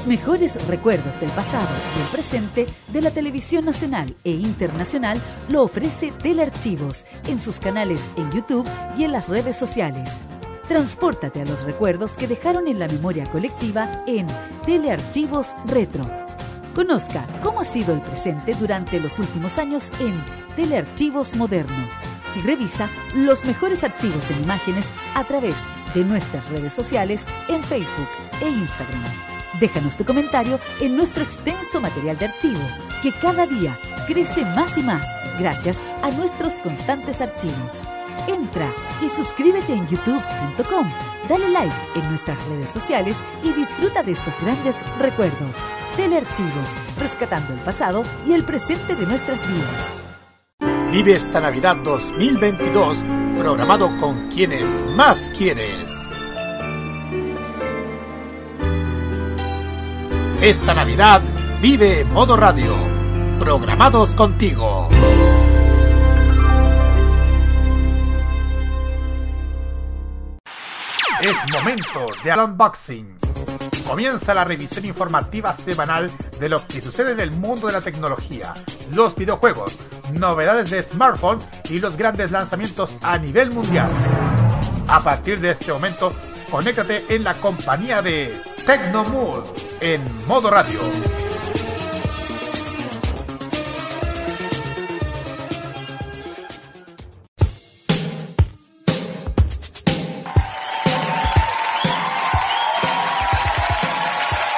Los mejores recuerdos del pasado y el presente de la televisión nacional e internacional lo ofrece Telearchivos en sus canales en YouTube y en las redes sociales. Transpórtate a los recuerdos que dejaron en la memoria colectiva en Telearchivos Retro. Conozca cómo ha sido el presente durante los últimos años en Telearchivos Moderno y revisa los mejores archivos en imágenes a través de nuestras redes sociales en Facebook e Instagram. Déjanos tu comentario en nuestro extenso material de archivo, que cada día crece más y más gracias a nuestros constantes archivos. Entra y suscríbete en youtube.com, dale like en nuestras redes sociales y disfruta de estos grandes recuerdos. Telearchivos, rescatando el pasado y el presente de nuestras vidas. Vive esta Navidad 2022 programado con quienes más quieres. Esta Navidad vive Modo Radio, programados contigo. Es momento de unboxing. Comienza la revisión informativa semanal de lo que sucede en el mundo de la tecnología, los videojuegos, novedades de smartphones y los grandes lanzamientos a nivel mundial. A partir de este momento, conéctate en la compañía de Tecnomood en modo radio.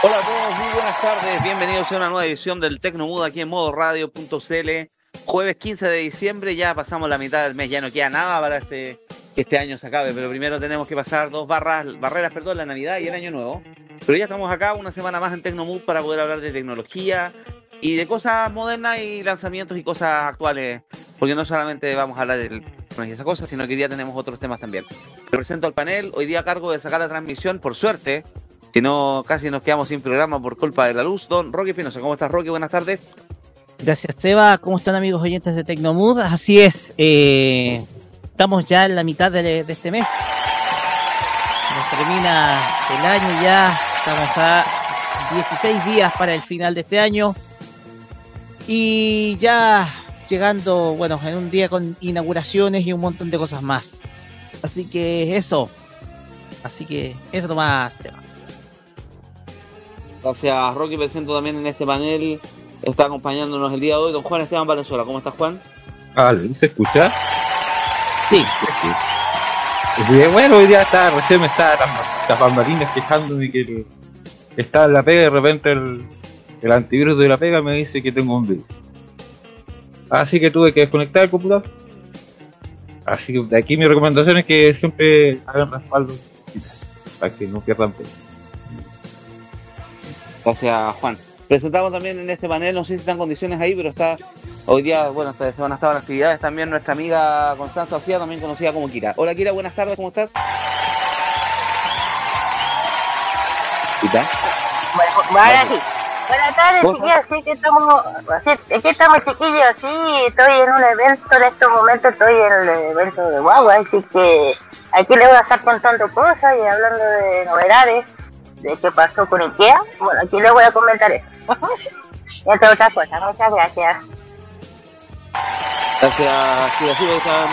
Hola a todos, muy buenas tardes. Bienvenidos a una nueva edición del Tecnomood aquí en modo radio.cl. Jueves 15 de diciembre, ya pasamos la mitad del mes, ya no queda nada para este, que este año se acabe, pero primero tenemos que pasar dos barras, barreras, perdón, la Navidad y el Año Nuevo. Pero ya estamos acá una semana más en Tecnomood para poder hablar de tecnología y de cosas modernas y lanzamientos y cosas actuales, porque no solamente vamos a hablar de esas cosas, sino que hoy día tenemos otros temas también. Le presento al panel, hoy día a cargo de sacar la transmisión, por suerte, si no, casi nos quedamos sin programa por culpa de la luz. Don Roque Pinoza, ¿cómo estás, Roque? Buenas tardes. Gracias, Seba. ¿Cómo están, amigos oyentes de Tecnomood? Así es, eh, estamos ya en la mitad de, este mes. Nos termina el año ya. Estamos a 16 días para el final de este año. Y ya llegando, bueno, en un día con inauguraciones y un montón de cosas más. Así que eso. Así que eso nomás, Seba. Gracias, Rocky. Presento también en este panel. Está acompañándonos el día de hoy don Juan Esteban Valenzuela. ¿Cómo estás, Juan? Ah, ¿se escucha? Sí. sí. Bueno, hoy día está, recién me está las bambalinas quejándome que está en la pega y de repente el, el antivirus de la pega me dice que tengo un virus. Así que tuve que desconectar el computador. Así que de aquí mi recomendación es que siempre hagan respaldo para que no pierdan peso. Gracias, Juan. Presentamos también en este panel, no sé si están condiciones ahí, pero está hoy día, bueno, esta semana estaban actividades también nuestra amiga Constanza Sofía, también conocida como Kira. Hola Kira, buenas tardes, ¿cómo estás? ¿Kira? Bueno, Buenas tardes, chiquillos. Sí, que estamos, sí, aquí estamos, chiquillos. Sí, estoy en un evento en estos momentos. Estoy en el evento de Guagua, así que aquí les voy a estar contando cosas y hablando de novedades de qué pasó con Ikea. Bueno, aquí les voy a comentar eso. entre otras cosas. Muchas gracias. Gracias, sí, así están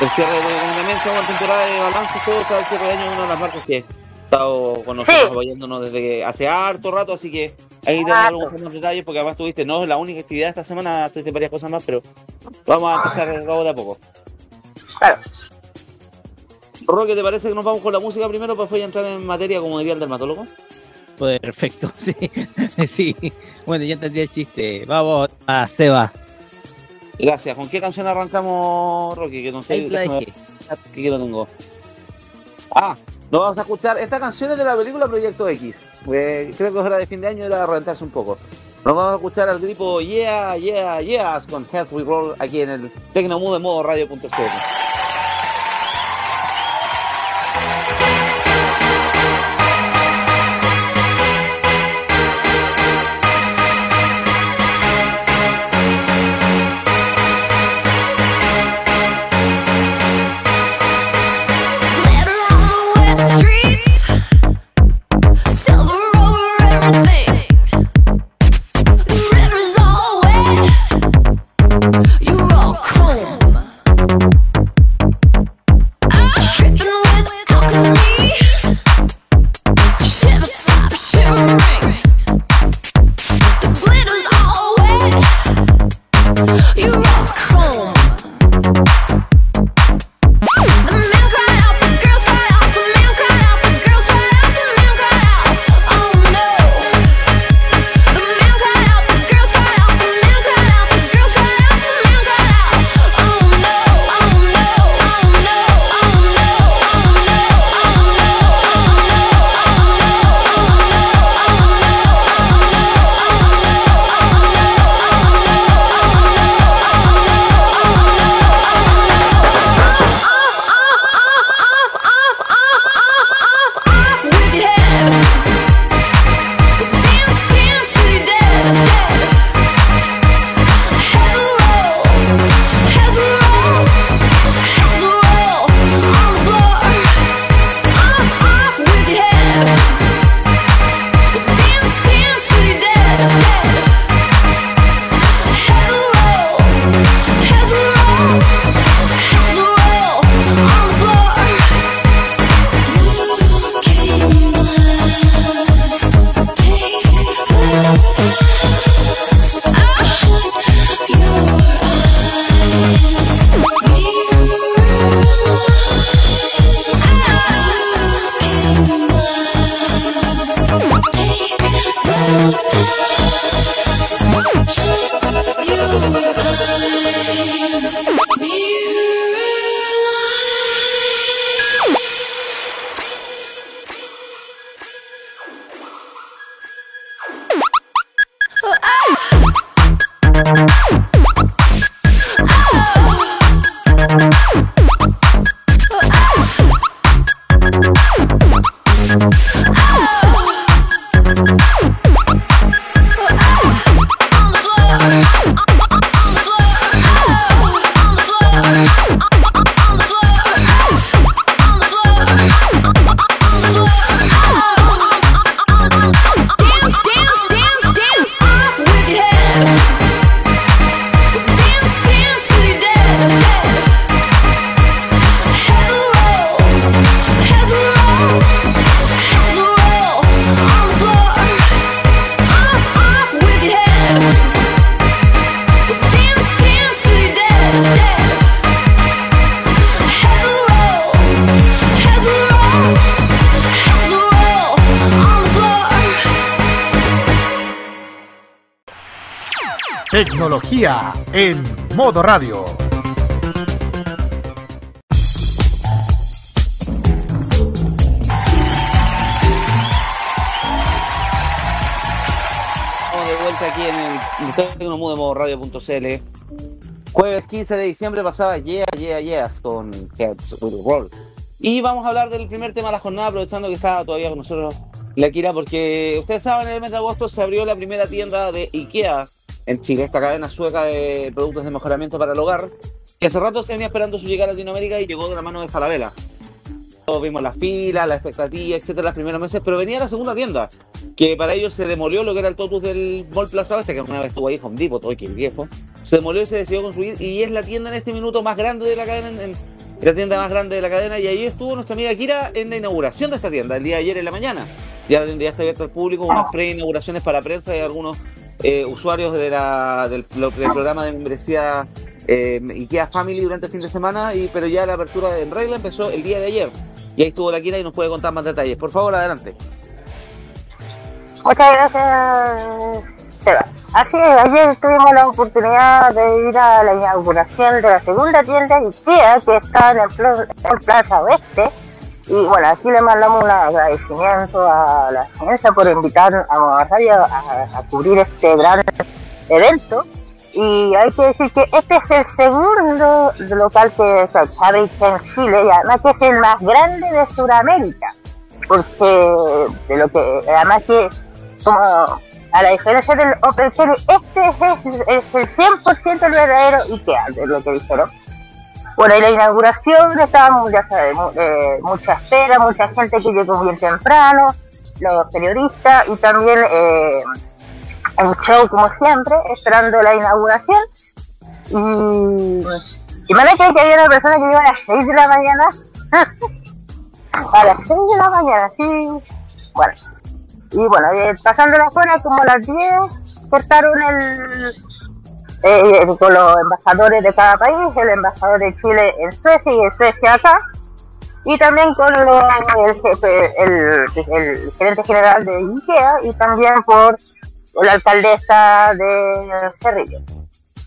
el cierre de la temporada de balance, todo el cierre de año, una de las marcas que estado con nosotros sí. apoyándonos desde hace harto rato, así que ahí tenemos algunos más detalles, porque además tuviste, no la única actividad esta semana, tuviste varias cosas más, pero vamos a empezar de a poco. Claro. Roque, ¿te parece que nos vamos con la música primero para después entrar en materia como diría el dermatólogo? Perfecto, sí. sí. Bueno, ya entendí el chiste. Vamos a Seba. Gracias. ¿Con qué canción arrancamos, Rocky? Que no sé. Que lo tengo. Ah, nos vamos a escuchar. Esta canción es de la película Proyecto X. Creo que es hora de fin de año era reventarse un poco. Nos vamos a escuchar al grupo Yeah, Yeah, Yeahs con Health We Roll aquí en el Tecnomood de modo radio.cl. Thank you. Radio. Estamos de vuelta aquí en el Tecnomudo de modo radio.cl. Jueves 15 de diciembre pasaba Yeah, Yeah, Yes con with Roll. Y vamos a hablar del primer tema de la jornada, aprovechando que está todavía con nosotros la Kira, porque ustedes saben, en el mes de agosto se abrió la primera tienda de IKEA en Chile, esta cadena sueca de productos de mejoramiento para el hogar, que hace rato se venía esperando su llegada a Latinoamérica y llegó de la mano de Falabella. Todos vimos las filas, la expectativa, etcétera, los primeros meses, pero venía la segunda tienda, que para ellos se demolió lo que era el Totus del Mall Plaza este que una vez estuvo ahí Home Depot, hoy que el viejo, se demolió y se decidió construir, y es la tienda en este minuto más grande de la cadena, en, en, la tienda más grande de la cadena, y ahí estuvo nuestra amiga Kira en la inauguración de esta tienda, el día de ayer en la mañana. Ya, ya está abierto al público, unas pre-inauguraciones para prensa y algunos eh, usuarios de la, del, programa de membresía eh, IKEA Family durante el fin de semana, y, pero ya la apertura en regla empezó el día de ayer. Y ahí estuvo la Kira y nos puede contar más detalles. Por favor, adelante. Muchas gracias. Así ayer tuvimos la oportunidad de ir a la inauguración de la segunda tienda IKEA que está en el, Plaza Oeste. Y bueno, aquí le mandamos un agradecimiento a la ciencia por invitar a Radio a, cubrir este gran evento. Y hay que decir que este es el segundo local que se ha visto en Chile y además que es el más grande de Sudamérica. Porque de lo que, además que, como a la diferencia del Open Series, este es, es el 100% el verdadero IKEA, de lo que dijeron. Bueno, y la inauguración estábamos, ya sabemos, eh, mucha espera, mucha gente que llegó bien temprano, los periodistas y también eh, un show como siempre, esperando la inauguración. Y, y que había una persona que llegó a las 6 de la mañana. a las 6 de la mañana, sí. Bueno, y bueno, pasando la zona como a las 10, cortaron el, eh, con los embajadores de cada país, el embajador de Chile en Suecia y el Suecia acá, y también con el, jefe, el, el, gerente general de IKEA y también por la alcaldesa de Cerrillo.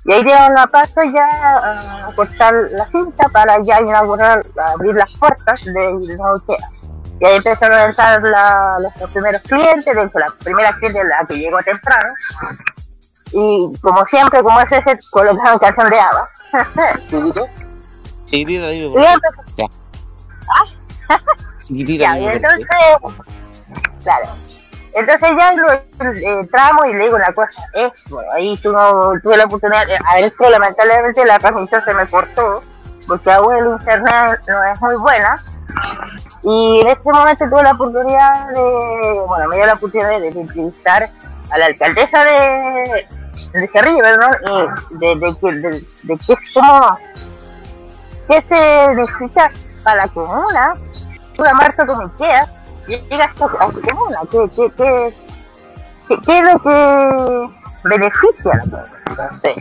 Y ahí dieron la paso ya a cortar la cinta para ya inaugurar, abrir las puertas de la IKEA. Y ahí empezaron a entrar la, los primeros clientes, de hecho la primera cliente la que llegó temprano, y como siempre, como es ese, colocaron canción de Ava. Chiquitita, entonces, Ya. ¿Ah? Chiquitita, ya, y entonces, claro. Entonces ya lo eh, entramos y le digo una cosa, es, bueno, ahí tú no, tuve la oportunidad, de- adentro lamentablemente la transmisión se me cortó, porque aún el internet no es muy buena, y en este momento tuve la oportunidad de, bueno, me dio la oportunidad de, de entrevistar a la alcaldesa de, de Cerrillo, ¿verdad? Y de, de, de, de que es como, que se necesita para la comuna, una marcha como Ikea, llega a su comuna, ¿qué, qué, qué, qué, qué es lo que beneficia a la comuna? Entonces,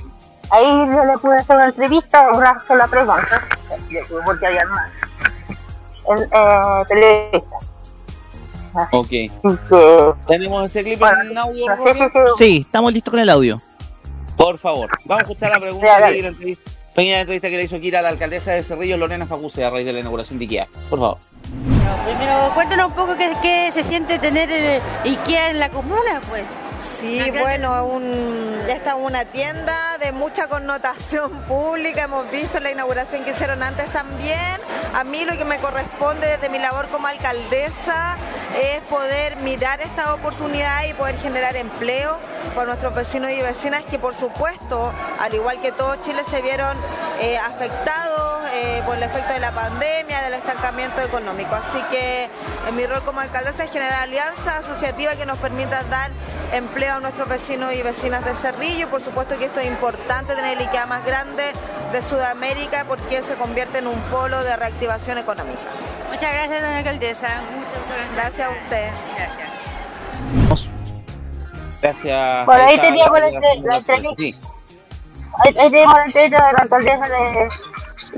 ahí yo le pude hacer una entrevista, una sola pregunta, porque había más, en eh, periodistas. Ok. Que, ¿Tenemos ese clip Bueno, en audio, no sé si se... Sí, estamos listos con el audio. Por favor, vamos a escuchar la pregunta que dale. la entrevista, pequeña entrevista que le hizo Kira a la alcaldesa de Cerrillo, Lorena Facuse, a raíz de la inauguración de IKEA. Por favor. Primero, cuéntanos un poco qué, qué se siente tener el IKEA en la comuna, pues. Sí, bueno, un, ya está una tienda de mucha connotación pública, hemos visto la inauguración que hicieron antes también. A mí lo que me corresponde desde mi labor como alcaldesa es poder mirar esta oportunidad y poder generar empleo para nuestros vecinos y vecinas que por supuesto, al igual que todo Chile, se vieron eh, afectados eh, por el efecto de la pandemia, del estancamiento económico. Así que en mi rol como alcaldesa es generar alianza asociativa que nos permita dar empleo a nuestros vecinos y vecinas de Cerrillo. Y por supuesto que esto es importante, tener el IKEA más grande de Sudamérica porque se convierte en un polo de reactivación económica. Muchas gracias, doña alcaldesa. Muchas Gracias a usted. Gracias. Gracias. Bueno, ahí teníamos la la entre- la entrevista. Sí. Ahí, la entrevista de la alcaldesa de,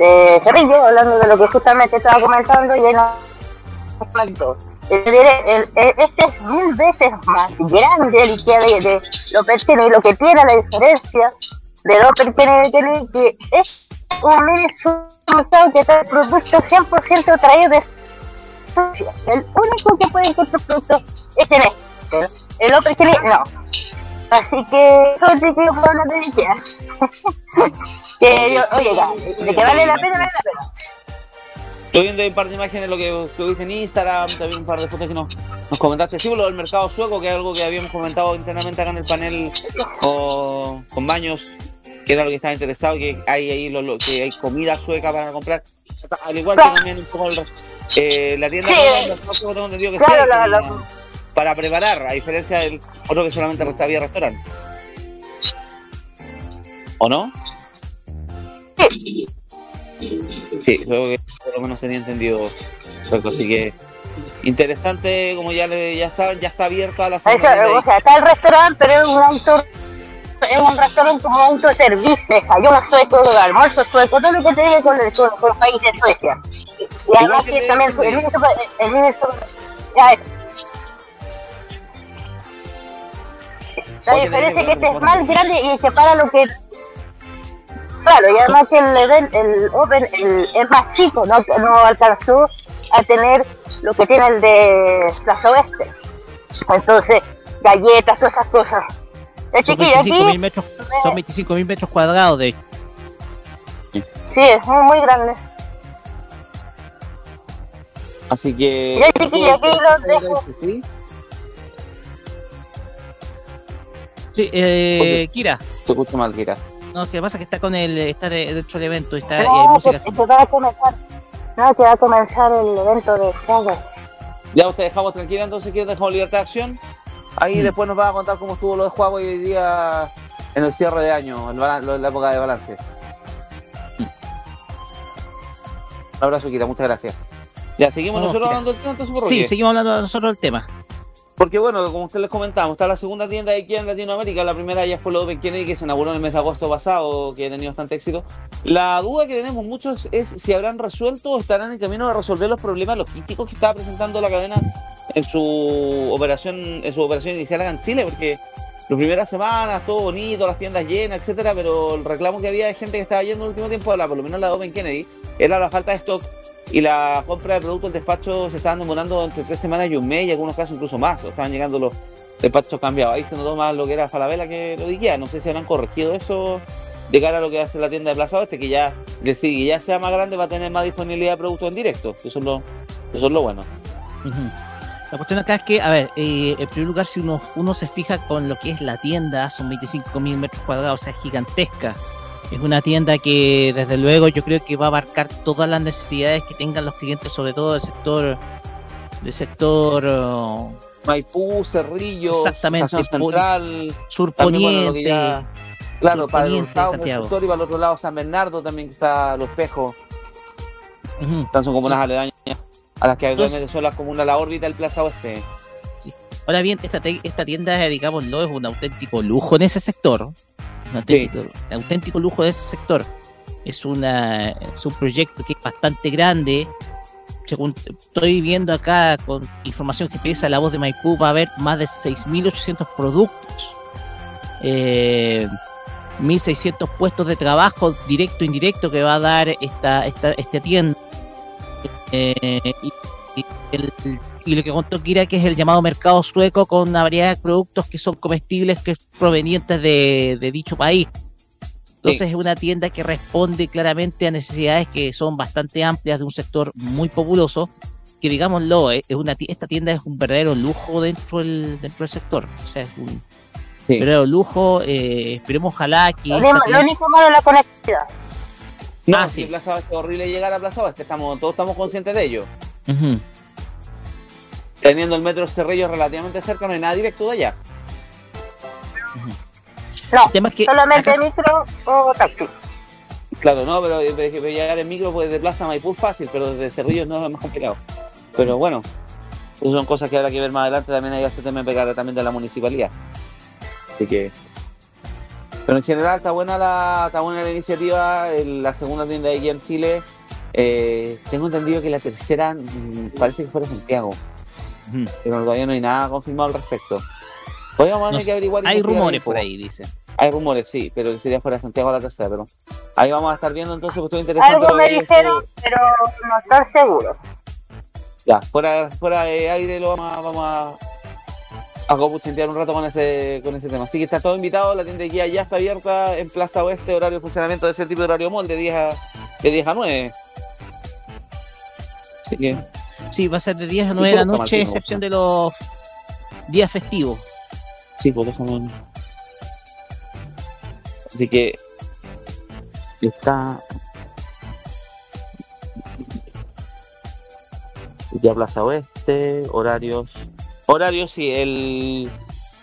de Cerrillo, hablando de lo que justamente estaba comentando y ahí nos comentó. El- el- Este es mil veces más grande el IKEA de, de López y lo que tiene la diferencia de López Kennedy que es un mini supermercado que trae productos 100% traídos de Suecia. El único que puede encontrar productos es en este. El López Kennedy no. Así que yo puedo hablar de IKEA. que yo, oye, ya, de que vale la pena, vale la pena. Estoy viendo ahí un par de imágenes de lo que tuviste en Instagram, también un par de fotos que nos, nos comentaste. Sí, lo del mercado sueco, que es algo que habíamos comentado internamente acá en el panel con, con Baños, que era lo que estaba interesado, que hay ahí lo, lo- que hay comida sueca para comprar. Al igual que también un poco el, eh, la tienda Sí. tengo entendido que Claro, la- la- para preparar, a diferencia del otro que solamente resta- había restaurante. ¿O no? Sí, creo que por lo menos tenía entendido. Perfecto, así que interesante, como ya le, ya saben, ya está abierta la tienda o sea, está el restaurante, pero es un auto, es un restaurante como autoservicio, desayuno sueco, almuerzo sueco, todo lo que te diga con el, con, con el país de Suecia. Y además que también el super- el super- ya, La Oye, diferencia es que este es más grande y separa lo que Claro, y además que el, event- el Open el, es más chico, no, no alcanzó a tener lo que tiene el de Plaza Oeste. Entonces, galletas, todas esas cosas. El Son chiquillo 25 mil aquí, metros, son 25 mil metros cuadrados de sí, es muy, muy grande. Así que. Ya, chiquillo, aquí los dejo. ¿Sí? Sí, eh, Kira. Se escucha mal, Kira. No, que pasa es que está con el, está de- dentro del evento, está, y hay No, que, música. que va a comenzar. No, que va a comenzar el evento de Saga. Ya usted dejamos tranquila, entonces que dejamos libertad de acción. Ahí Mm. después nos va a contar cómo estuvo lo de Huawei hoy día en el cierre de año, en la, la época de balances. Mm. Un abrazo, Kira, muchas gracias. Ya, seguimos No, nosotros Kira. hablando del tema, entonces, por Sí, seguimos hablando nosotros del tema. Porque bueno, como ustedes les comentamos, está la segunda tienda de IKEA en Latinoamérica, la primera ya fue la Open Kennedy que se inauguró en el mes de agosto pasado, que ha tenido bastante éxito. La duda que tenemos muchos es si habrán resuelto o estarán en camino de resolver los problemas logísticos que estaba presentando la cadena en su operación, en su operación inicial acá en Chile, porque las primeras semanas, todo bonito, las tiendas llenas, etcétera, pero el reclamo que había de gente que estaba yendo en el último tiempo, la, por lo menos la Open Kennedy, era la falta de stock y la compra de productos en despacho se estaban demorando entre tres semanas y un mes y en algunos casos incluso más. Estaban llegando los despachos cambiados. Ahí se notó más lo que era Falabella que lo de Ikea. No sé si habrán corregido eso de cara a lo que hace la tienda de Plaza Oeste, que ya que ya sea más grande va a tener más disponibilidad de productos en directo. Eso es lo, eso es lo bueno. La cuestión acá es que, a ver, eh, en primer lugar, si uno, uno se fija con lo que es la tienda, son 25.000 metros cuadrados, o sea, gigantesca. Es una tienda que desde luego yo creo que va a abarcar todas las necesidades que tengan los clientes, sobre todo del sector del sector uh, Maipú, Cerrillo, exactamente, Central, surponiente, ya, claro, para el sector y para el otro lado San Bernardo también está Los Espejos. Están son como unas aledañas a las que actualmente son las comunas la órbita del Plaza Oeste. Sí. Ahora bien, esta, esta tienda, digámoslo, es un auténtico lujo en ese sector un auténtico, lujo de ese sector. Es, una, es un proyecto que es bastante grande. Según estoy viendo acá con información que pesa la voz de Maipú, va a haber más de 6.800 productos, eh, 1.600 puestos de trabajo directo e indirecto que va a dar esta, esta, esta tienda. Eh, y, lo que contó Kira que es el llamado mercado sueco con una variedad de productos que son comestibles que provenientes de, dicho país. Entonces es una tienda que responde claramente a necesidades que son bastante amplias de un sector muy populoso, que digámoslo, eh, es una, esta tienda es un verdadero lujo dentro del, dentro del sector. O sea, es un verdadero lujo. Eh, esperemos ojalá que... Lo, único malo es la conectividad. No, ah, sí. Plaza es horrible llegar a Plaza Oeste, estamos, todos estamos conscientes de ello. Teniendo el metro Cerrillo relativamente cerca, no hay nada directo de allá. No, solamente micro o taxi. Claro, no, pero llegar en micro pues de Plaza Maipú fácil, pero desde Cerrillo no es más complicado. Pero bueno, son cosas que habrá que ver más adelante. También hay tema pegar también de la municipalidad. Así que. Pero en general está buena la, está buena la iniciativa. La segunda tienda de aquí en Chile. Eh, tengo entendido que la tercera mm, parece que fuera Santiago. Pero todavía no hay nada confirmado al respecto. Podríamos que averiguar. Hay rumores por ahí, dice. Hay rumores, sí, pero sería fuera Santiago a la tercera. Pero ahí vamos a estar viendo entonces, pues todo interesante. Algo me dijeron, pero no estoy seguro. Ya, fuera, fuera de aire lo vamos a, vamos a, a un rato con ese, con ese tema. Así que está todo invitado, la tienda de guía ya está abierta en Plaza Oeste, horario de funcionamiento de ese tipo de horario mall de 10 a, de 10 a 9. Así que Sí, va a ser de 10 a 9 de la noche, excepción de los días festivos. Sí, por eso Así que está ya Plaza Oeste, horarios. Horarios, sí, el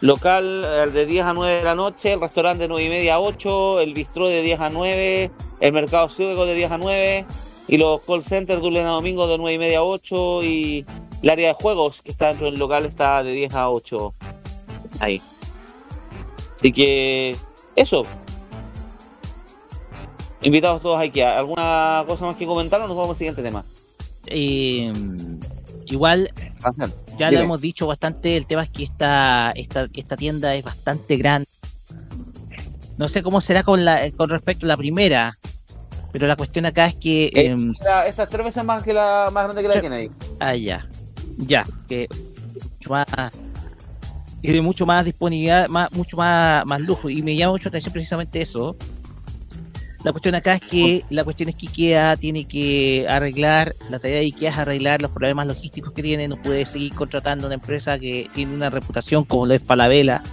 local de 10 a 9 de la noche, el restaurante de 9 y media a 8, el bistró de 10 a 9, el mercado cívico de 10 a 9, y los call centers de a domingo de 9 y media a 8 y el área de juegos que está dentro del local está de 10 a 8 ahí. Así que eso. Invitados todos aquí. ¿Alguna cosa más que comentar o nos vamos al siguiente tema? Eh, igual, ya lo hemos dicho bastante, el tema es que esta, esta, esta tienda es bastante grande. No sé cómo será con, la, con respecto a la primera, pero la cuestión acá es que. Eh, em, esta tres veces más que la más grande que la tiene ahí. Ah, ya. Ya. Que mucho más. Tiene mucho más disponibilidad, más, mucho más, más lujo. Y me llama mucho la atención precisamente eso. La cuestión acá es que la cuestión es que IKEA tiene que arreglar, la tarea de IKEA es arreglar los problemas logísticos que tiene, no puede seguir contratando una empresa que tiene una reputación como lo es Falabella,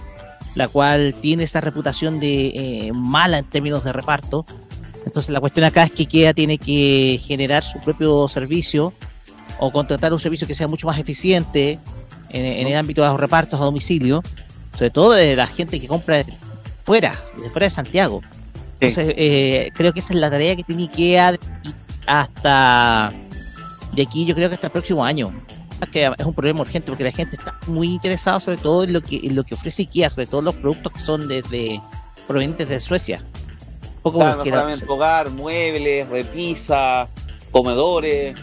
la cual tiene esa reputación de eh, mala en términos de reparto, entonces la cuestión acá es que IKEA tiene que generar su propio servicio o contratar un servicio que sea mucho más eficiente en, el ámbito de los repartos a domicilio, sobre todo de la gente que compra fuera, de fuera de Santiago. Entonces eh, creo que esa es la tarea que tiene IKEA hasta de aquí, yo creo que hasta el próximo año. que es un problema urgente porque la gente está muy interesada sobre todo en lo que, en lo que ofrece IKEA, sobre todo los productos que son desde provenientes de Suecia. Poco claro, mejoramiento hogar, muebles, repisa, comedores,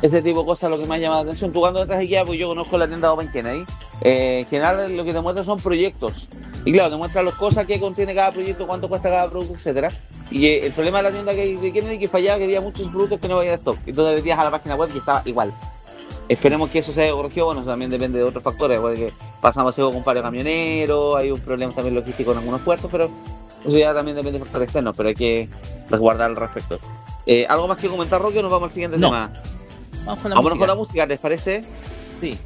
ese tipo de cosas lo que me ha llamado la atención. Tú cuando entras a IKEA, pues yo conozco la tienda Open Kennedy, eh, en general lo que te muestra son proyectos. Y claro, te muestra las cosas que contiene cada proyecto, cuánto cuesta cada producto, etcétera. Y eh, el problema de la tienda que, de Kennedy que fallaba que había muchos productos que no había de stock. Entonces metías a la página web y estaba igual. Esperemos que eso se haya corregido, bueno, también depende de otros factores, porque pasamos con un par de camioneros, hay un problema también logístico en algunos puertos, pero eso ya también depende de factores externos, pero hay que resguardar al respecto. Eh, ¿Algo más que comentar, Roque, o nos vamos al siguiente tema? Vamos con la Vámonos con la música, ¿te parece? Sí.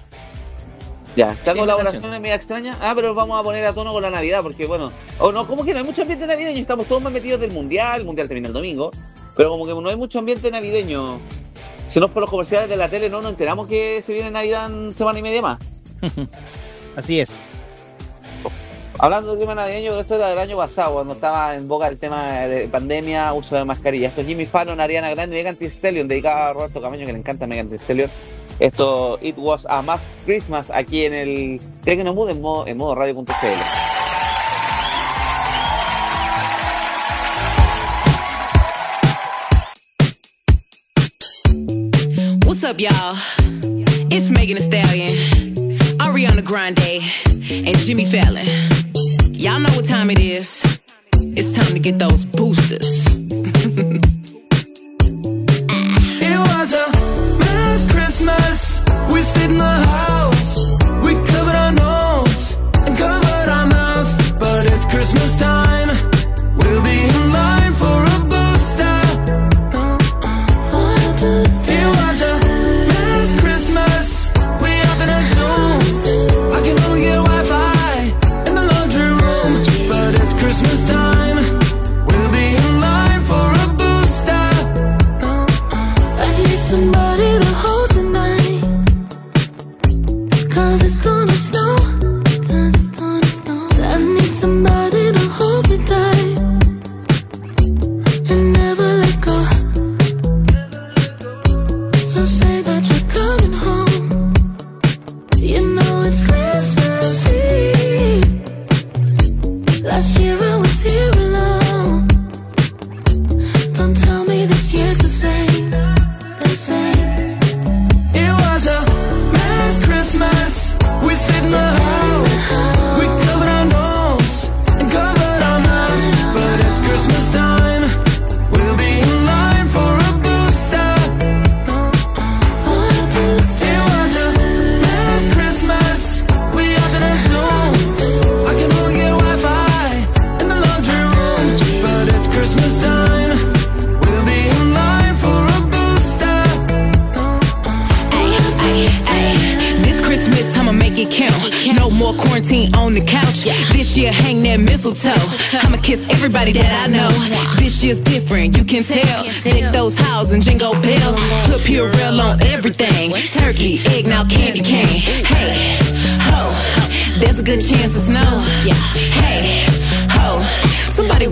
Ya, ¿están colaboraciones media extrañas? Ah, pero vamos a poner a tono con la Navidad, porque bueno, o no, como que no hay mucho ambiente navideño, estamos todos más metidos del Mundial, el Mundial termina el domingo, pero como que no hay mucho ambiente navideño. Si no es por los comerciales de la tele, no nos enteramos que se viene Navidad en semana y media más. Así es. Hablando del tema navideño, esto era del año pasado, cuando estaba en boca el tema de pandemia, uso de mascarilla. Esto es Jimmy Fallon, Ariana Grande, Megan Thee Stallion, dedicado a Roberto Camaño, que le encanta Megan Thee Stallion. Esto, It Was a Mask Christmas, aquí en el Tecnomood en modo, en modo radio.cl. up, y'all? It's Megan Thee Stallion, Ariana Grande, and Jimmy Fallon. Y'all know what time it is. It's time to get those boosters. it was a last Christmas. We stayed in the house.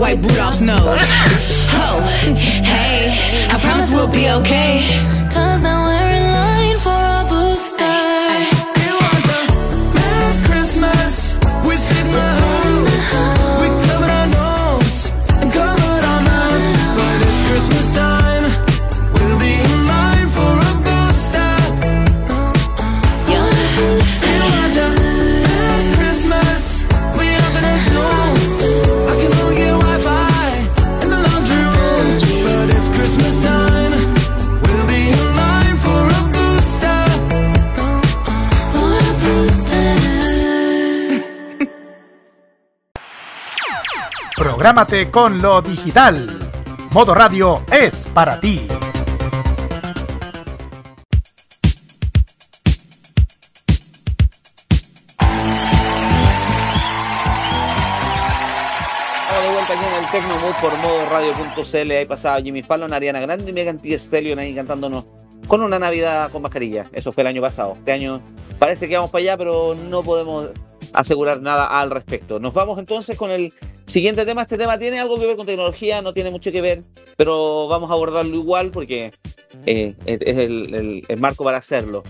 Wipe Rudolph's nose. Ho, oh, hey, I promise we'll be okay. Prográmate con lo digital. Modo Radio es para ti. Tecnomood por modo radio.cl. Ahí pasaba Jimmy Fallon, Ariana Grande y Megan Thee Stallion ahí cantándonos con una Navidad con mascarilla. Eso fue el año pasado. Este año parece que vamos para allá, pero no podemos asegurar nada al respecto. Nos vamos entonces con el siguiente tema. Este tema tiene algo que ver con tecnología, no tiene mucho que ver, pero vamos a abordarlo igual porque eh, es el, marco para hacerlo.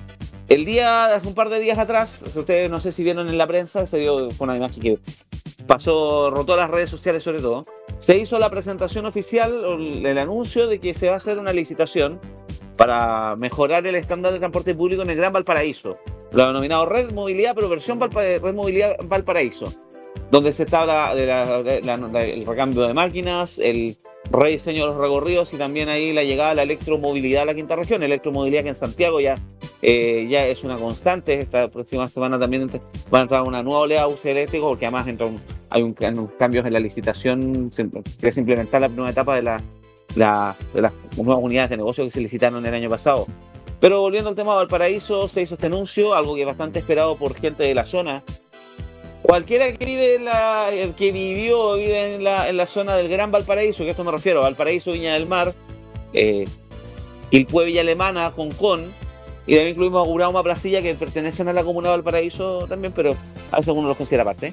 El día, hace un par de días atrás, ustedes no sé si vieron en la prensa, se dio, fue una imagen que pasó, rotó las redes sociales sobre todo, se hizo la presentación oficial, el anuncio de que se va a hacer una licitación para mejorar el estándar de transporte público en el Gran Valparaíso, lo denominado Red Movilidad, pero versión Valpa- Red Movilidad Valparaíso, donde se está la- de la- de el recambio de máquinas, el rediseño de los recorridos y también ahí la llegada a la electromovilidad a la quinta región, electromovilidad que en Santiago ya, eh, ya es una constante, esta próxima semana también van a entrar una nueva oleada de buses eléctricos porque además entra un- hay un, unos cambios en la licitación que se implementar la primera etapa de, la- de las nuevas unidades de negocio que se licitaron el año pasado. Pero volviendo al tema de Valparaíso, se hizo este anuncio, algo que es bastante esperado por gente de la zona. Cualquiera que vive en la, que vivió vive en la, en la zona del Gran Valparaíso, que a esto me refiero, Valparaíso, Viña del Mar, eh, Quilpue, Villa Alemana, Concón, y también incluimos a Urauma, Placilla, que pertenecen a la comuna de Valparaíso también, pero a veces uno los considera aparte.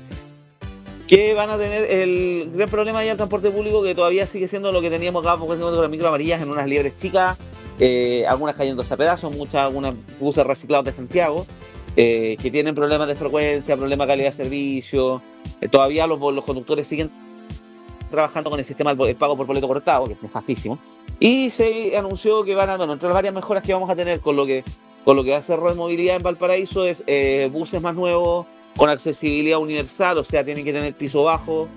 Que van a tener el gran problema ya del transporte público, que todavía sigue siendo lo que teníamos acá, porque tenemos las micro amarillas en unas liebres chicas, eh, algunas cayéndose a pedazos, muchas, algunas buses reciclados de Santiago, eh, que tienen problemas de frecuencia, problemas de calidad de servicio. Eh, todavía los, conductores siguen trabajando con el sistema del pago por boleto cortado, que es nefastísimo. Y se anunció que van a, bueno, entre las varias mejoras que vamos a tener con lo que, con lo que va a ser Red Movilidad en Valparaíso es eh, buses más nuevos, con accesibilidad universal, o sea, tienen que tener piso bajo.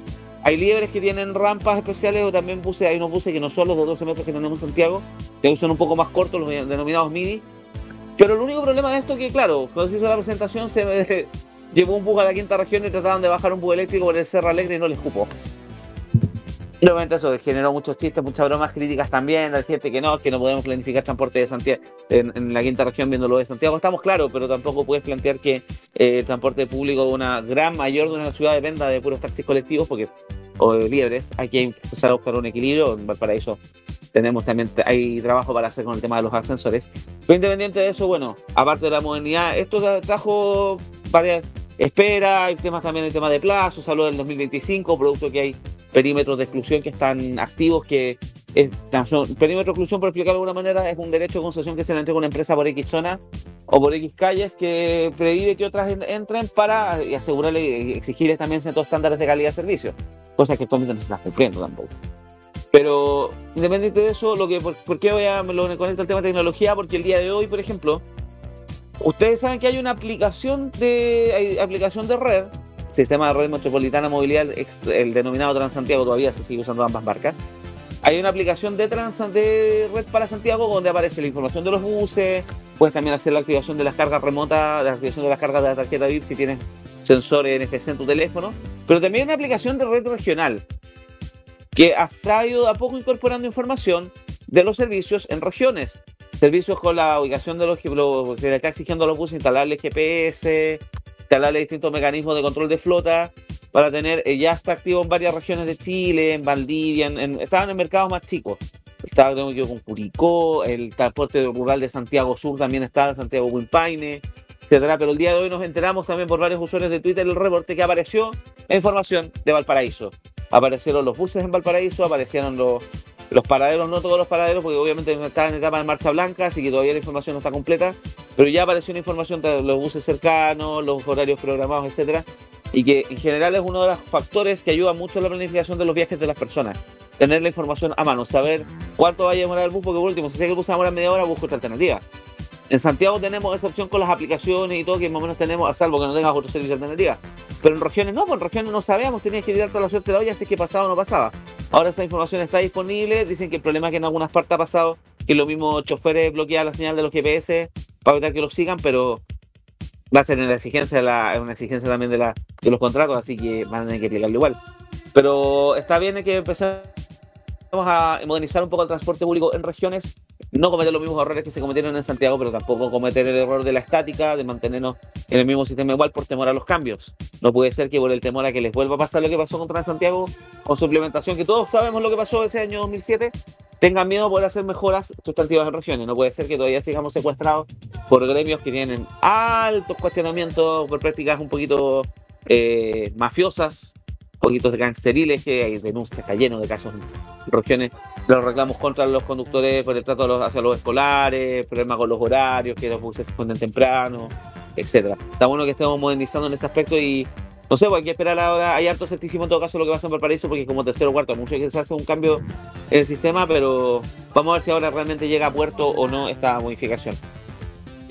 Hay liebres que tienen rampas especiales o también buses, hay unos buses que no son los de 12 metros que tenemos en Santiago, que son un poco más cortos, los denominados MIDI. Pero el único problema de esto es que, claro, cuando se hizo la presentación se llevó un bus a la quinta región y trataban de bajar un bus eléctrico por el Cerro Alegre y no les cupo. Obviamente eso generó muchos chistes, muchas bromas críticas también, hay gente que no, que no podemos planificar transporte de Santiago en, la quinta región viéndolo de Santiago. Estamos claros, pero tampoco puedes plantear que eh, el transporte público de una gran mayor de una ciudad dependa de puros taxis colectivos porque o de liebres. Hay que empezar a buscar un equilibrio. En Valparaíso tenemos también hay trabajo para hacer con el tema de los ascensores. Pero independiente de eso, bueno, aparte de la modernidad, esto tra- trajo varias esperas, hay temas también el tema de plazo, salud del 2025, producto que hay perímetros de exclusión que están activos, que es, son- perímetro de exclusión, por explicarlo de alguna manera, es un derecho de concesión que se le entrega a una empresa por X zona o por X calles que prohíbe que otras en- entren para asegurarle exigirles también ciertos estándares de calidad de servicio, cosas que actualmente no se están cumpliendo tampoco. Pero independiente de eso, lo que, por, ¿por qué voy a, me lo conecto al tema de tecnología? Porque el día de hoy, por ejemplo, ustedes saben que hay una aplicación de, aplicación de red, sistema de red metropolitana movilidad, el denominado Transantiago, todavía se sigue usando ambas marcas. Hay una aplicación de, trans, de red para Santiago donde aparece la información de los buses, puedes también hacer la activación de las cargas remotas, la activación de las cargas de la tarjeta VIP si tienes sensores NFC en tu teléfono, pero también una aplicación de red regional que ha de a poco incorporando información de los servicios en regiones. Servicios con la ubicación de los que lo- que le está exigiendo a los buses, instalarle GPS, instalarle distintos mecanismos de control de flota para tener, eh, ya está activo en varias regiones de Chile, en Valdivia, en, en- estaban en mercados más chicos. Estaba tengo que con Curicó, el transporte rural de Santiago Sur también está, Santiago Wimpaine, etcétera. Pero el día de hoy nos enteramos también por varios usuarios de Twitter el reporte que apareció la información de Valparaíso. Aparecieron los buses en Valparaíso, aparecieron los, los paraderos, no todos los paraderos, porque obviamente estaban en etapa de marcha blanca, así que todavía la información no está completa, pero ya apareció una información de los buses cercanos, los horarios programados, etcétera, y que en general es uno de los factores que ayuda mucho en la planificación de los viajes de las personas. Tener la información a mano, saber cuánto va a demorar el bus, porque por último, si sé que el bus va a demorar media hora, busco otra alternativa. En Santiago tenemos esa opción con las aplicaciones y todo que más o menos tenemos, a salvo que no tengas otro servicio alternativa. Pero en regiones no, pues en regiones no sabíamos, tenías que tirarte la suerte de la olla si que pasaba o no pasaba. Ahora esa información está disponible, dicen que el problema es que en algunas partes ha pasado que los mismos choferes bloquean la señal de los GPS para evitar que los sigan, pero va a ser una exigencia, una exigencia también de, los contratos, así que van a tener que aplicarlo igual. Pero está bien que empezamos a modernizar un poco el transporte público en regiones, no cometer los mismos errores que se cometieron en Santiago, pero tampoco cometer el error de la estática, de mantenernos en el mismo sistema igual por temor a los cambios. No puede ser que por el temor a que les vuelva a pasar lo que pasó contra Santiago con su implementación, que todos sabemos lo que pasó ese año 2007, tengan miedo a poder hacer mejoras sustantivas en regiones. No puede ser que todavía sigamos secuestrados por gremios que tienen altos cuestionamientos por prácticas un poquito eh, mafiosas poquitos de gangsteriles, que hay denuncias, está lleno de casos regiones, los reclamos contra los conductores por el trato los- hacia los escolares, problemas con los horarios, que los buses se esconden temprano, etcétera. Está bueno que estemos modernizando en ese aspecto y no sé, pues hay que esperar ahora, hay harto escepticismo en todo caso lo que pasa en Valparaíso, porque como tercero o cuarto, mucho que se hace un cambio en el sistema, pero vamos a ver si ahora realmente llega a puerto o no esta modificación.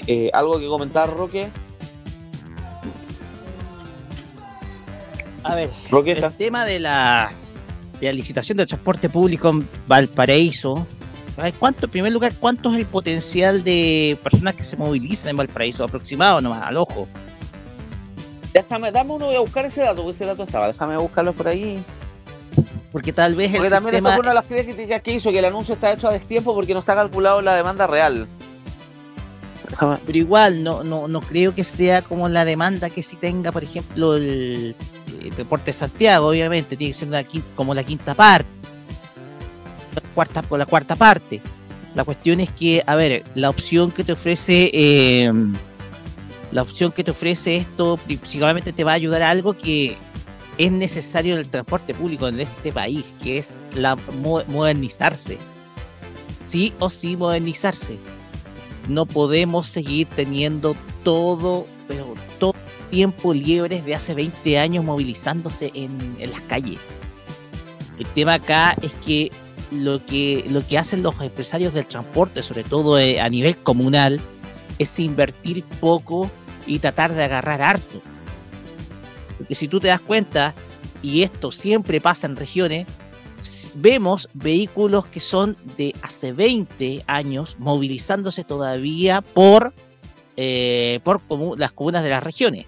Eh, ¿Algo que comentar, Roque? A ver, Roque, el tema de la, de la licitación del transporte público en Valparaíso. ¿sabes ¿Cuánto, en primer lugar, cuánto es el potencial de personas que se movilizan en Valparaíso? Aproximado nomás, al ojo. Déjame, dame uno, voy a buscar ese dato, porque ese dato estaba, déjame buscarlo por ahí. Porque tal vez el Porque también sistema... esa fue una de las críticas que hizo, que el anuncio está hecho a destiempo porque no está calculado la demanda real. Pero igual, no, no, no creo que sea como la demanda que si tenga, por ejemplo, el, el Deporte de Santiago, obviamente, tiene que ser como la quinta parte, la cuarta, la cuarta parte. La cuestión es que, a ver, la opción que te ofrece, eh, la opción que te ofrece esto, principalmente te va a ayudar a algo que es necesario en el transporte público en este país, que es la mo- modernizarse. Sí o sí modernizarse no podemos seguir teniendo todo, pero todo tiempo liebres de hace 20 años movilizándose en, las calles. El tema acá es que lo que lo que hacen los empresarios del transporte, sobre todo eh, a nivel comunal, es invertir poco y tratar de agarrar harto. Porque si tú te das cuenta, y esto siempre pasa en regiones, vemos vehículos que son de hace 20 años movilizándose todavía por, eh, por las comunas de las regiones.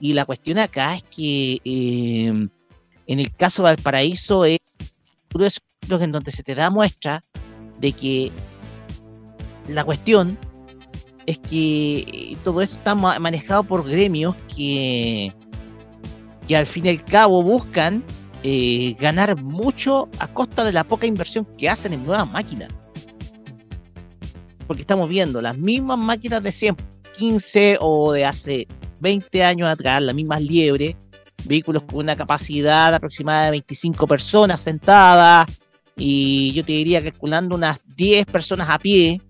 Y la cuestión acá es que eh, en el caso de Valparaíso es ejemplos en donde se te da muestra de que la cuestión es que todo esto está ma- manejado por gremios que, que al fin y al cabo buscan eh, ganar mucho a costa de la poca inversión que hacen en nuevas máquinas. Porque estamos viendo las mismas máquinas de 100, 15 o de hace 20 años atrás, las mismas liebres, vehículos con una capacidad aproximada de 25 personas sentadas y yo te diría calculando unas 10 personas a pie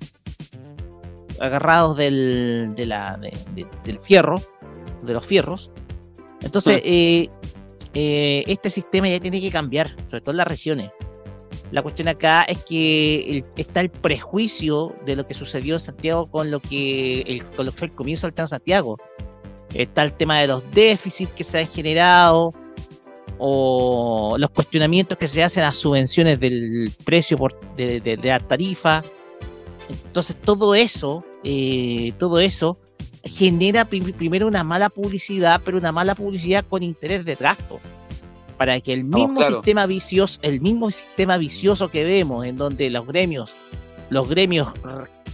agarrados del, de la, de- de- del fierro, de los fierros. Entonces, eh, eh, este sistema ya tiene que cambiar, sobre todo en las regiones. La cuestión acá es que el- está el prejuicio de lo que sucedió en Santiago con lo que, el, con lo que fue el comienzo del Transantiago. Está el tema de los déficits que se han generado o los cuestionamientos que se hacen a subvenciones del precio por, de, de- de la tarifa. Entonces todo eso, eh, todo eso genera prim- primero una mala publicidad, pero una mala publicidad con interés detrás. po. Para que el mismo claro. sistema vicioso, el mismo sistema vicioso que vemos, en donde los gremios, los gremios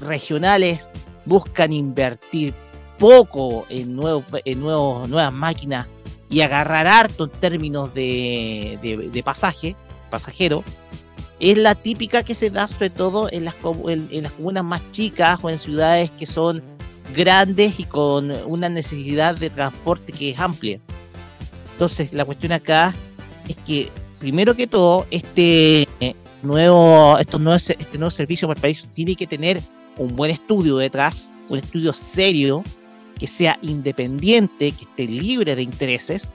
regionales buscan invertir poco en, nuevos, en nuevos, nuevas máquinas y agarrar harto en términos de, de, pasaje, pasajero, es la típica que se da sobre todo en las, en, en las comunas más chicas o en ciudades que son grandes y con una necesidad de transporte que es amplia. Entonces, la cuestión acá es que, primero que todo, este nuevo, estos nuevos, este nuevo servicio para el país tiene que tener un buen estudio detrás, un estudio serio, que sea independiente, que esté libre de intereses,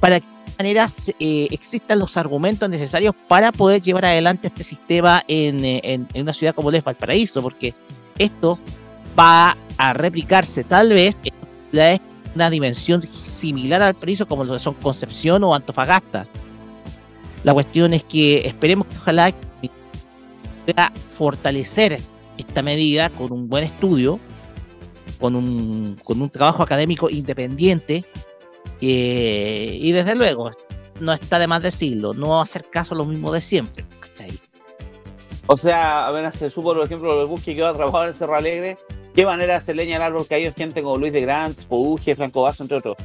para que de todas maneras eh, existan los argumentos necesarios para poder llevar adelante este sistema en, eh, en- en una ciudad como es Valparaíso, porque esto va a replicarse tal vez en una dimensión similar al Valparaíso como lo son Concepción o Antofagasta. La cuestión es que esperemos que ojalá pueda fortalecer esta medida con un buen estudio, con un, con un trabajo académico independiente y desde luego no está de más decirlo, no hacer caso a lo mismo de siempre. O sea, apenas se supo, por ejemplo, el bus que quedó atrapado en el Cerro Alegre, qué manera se leña el árbol caído gente como Luis de Grant, Pouge, Franco Basso, entre otros.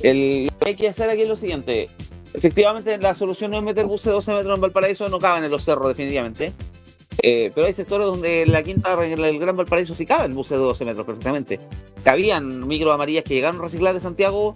El, lo que hay que hacer aquí es lo siguiente. Efectivamente, la solución no es meter buses de 12 metros en Valparaíso, no caben en los cerros, definitivamente. Eh, pero hay sectores donde en la quinta, en el Gran Valparaíso, sí caben buses de 12 metros perfectamente. Cabían micros amarillas que llegaron a reciclar de Santiago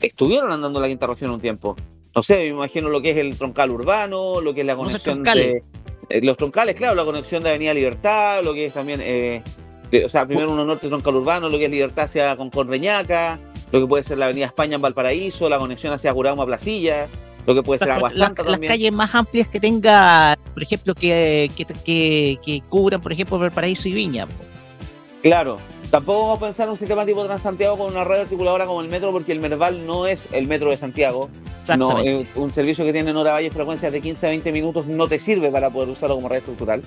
estuvieron andando en la quinta región un tiempo. No sé, me imagino lo que es el troncal urbano, lo que es la conexión troncales. de. eh, los troncales, claro, la conexión de Avenida Libertad, lo que es también. eh, de- o sea, primero uno norte troncal urbano, lo que es Libertad hacia Concón Reñaca, lo que puede ser la Avenida España en Valparaíso, la conexión hacia Gurauma Placilla, lo que puede O sea, ser Agua Santa las calles más amplias que tenga, por ejemplo, que, que, que, que cubran, por ejemplo, Valparaíso y Viña. po. Claro. Tampoco vamos a pensar en un sistema tipo Transantiago con una red articuladora como el metro, porque el Merval no es el metro de Santiago. No, un servicio que tiene en hora valle frecuencias de 15 a 20 minutos no te sirve para poder usarlo como red estructural.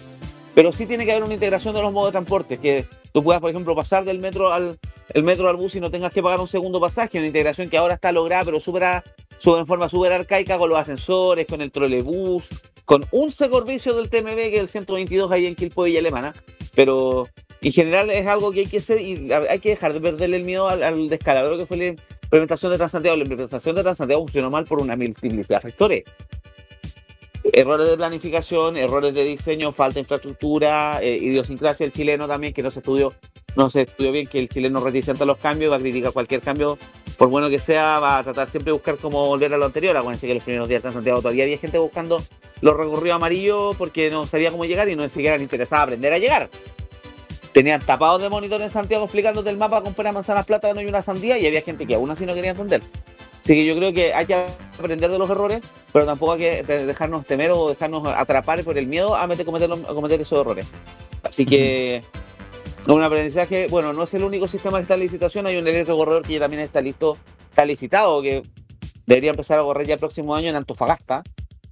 Pero sí tiene que haber una integración de los modos de transporte, que tú puedas, por ejemplo, pasar del metro al, el metro al bus y no tengas que pagar un segundo pasaje, una integración que ahora está lograda, pero súper en forma súper arcaica con los ascensores, con el trolebús, con un servicio del TMB, que es el 122 ahí en Quilpo Villa Alemana. Pero en general es algo que hay que hacer y hay que dejar de perderle el miedo al, al descalabro que fue la implementación de Transantiago. La implementación de Transantiago funcionó mal por una multiplicidad de factores. Errores de planificación, errores de diseño, falta de infraestructura, eh, idiosincrasia del chileno también, que no se estudió, no se estudió bien, que el chileno reticente a los cambios, va a criticar cualquier cambio, por bueno que sea, va a tratar siempre de buscar cómo volver a lo anterior. Acuérdense que los primeros días de Transantiago todavía había gente buscando los recorridos amarillos porque no sabía cómo llegar y no siquiera le interesaba aprender a llegar. Tenían tapados de monitor en Santiago explicándote el mapa con peras, manzanas, plátano y una sandía y había gente que aún así no quería entender. Así que yo creo que hay que aprender de los errores, pero tampoco hay que de- dejarnos temer o dejarnos atrapar por el miedo a, meter, cometer, a cometer esos errores. Así que un aprendizaje, bueno, no es el único sistema que está licitación, hay un electrocorredor que ya también está listo, está licitado, que debería empezar a correr ya el próximo año en Antofagasta.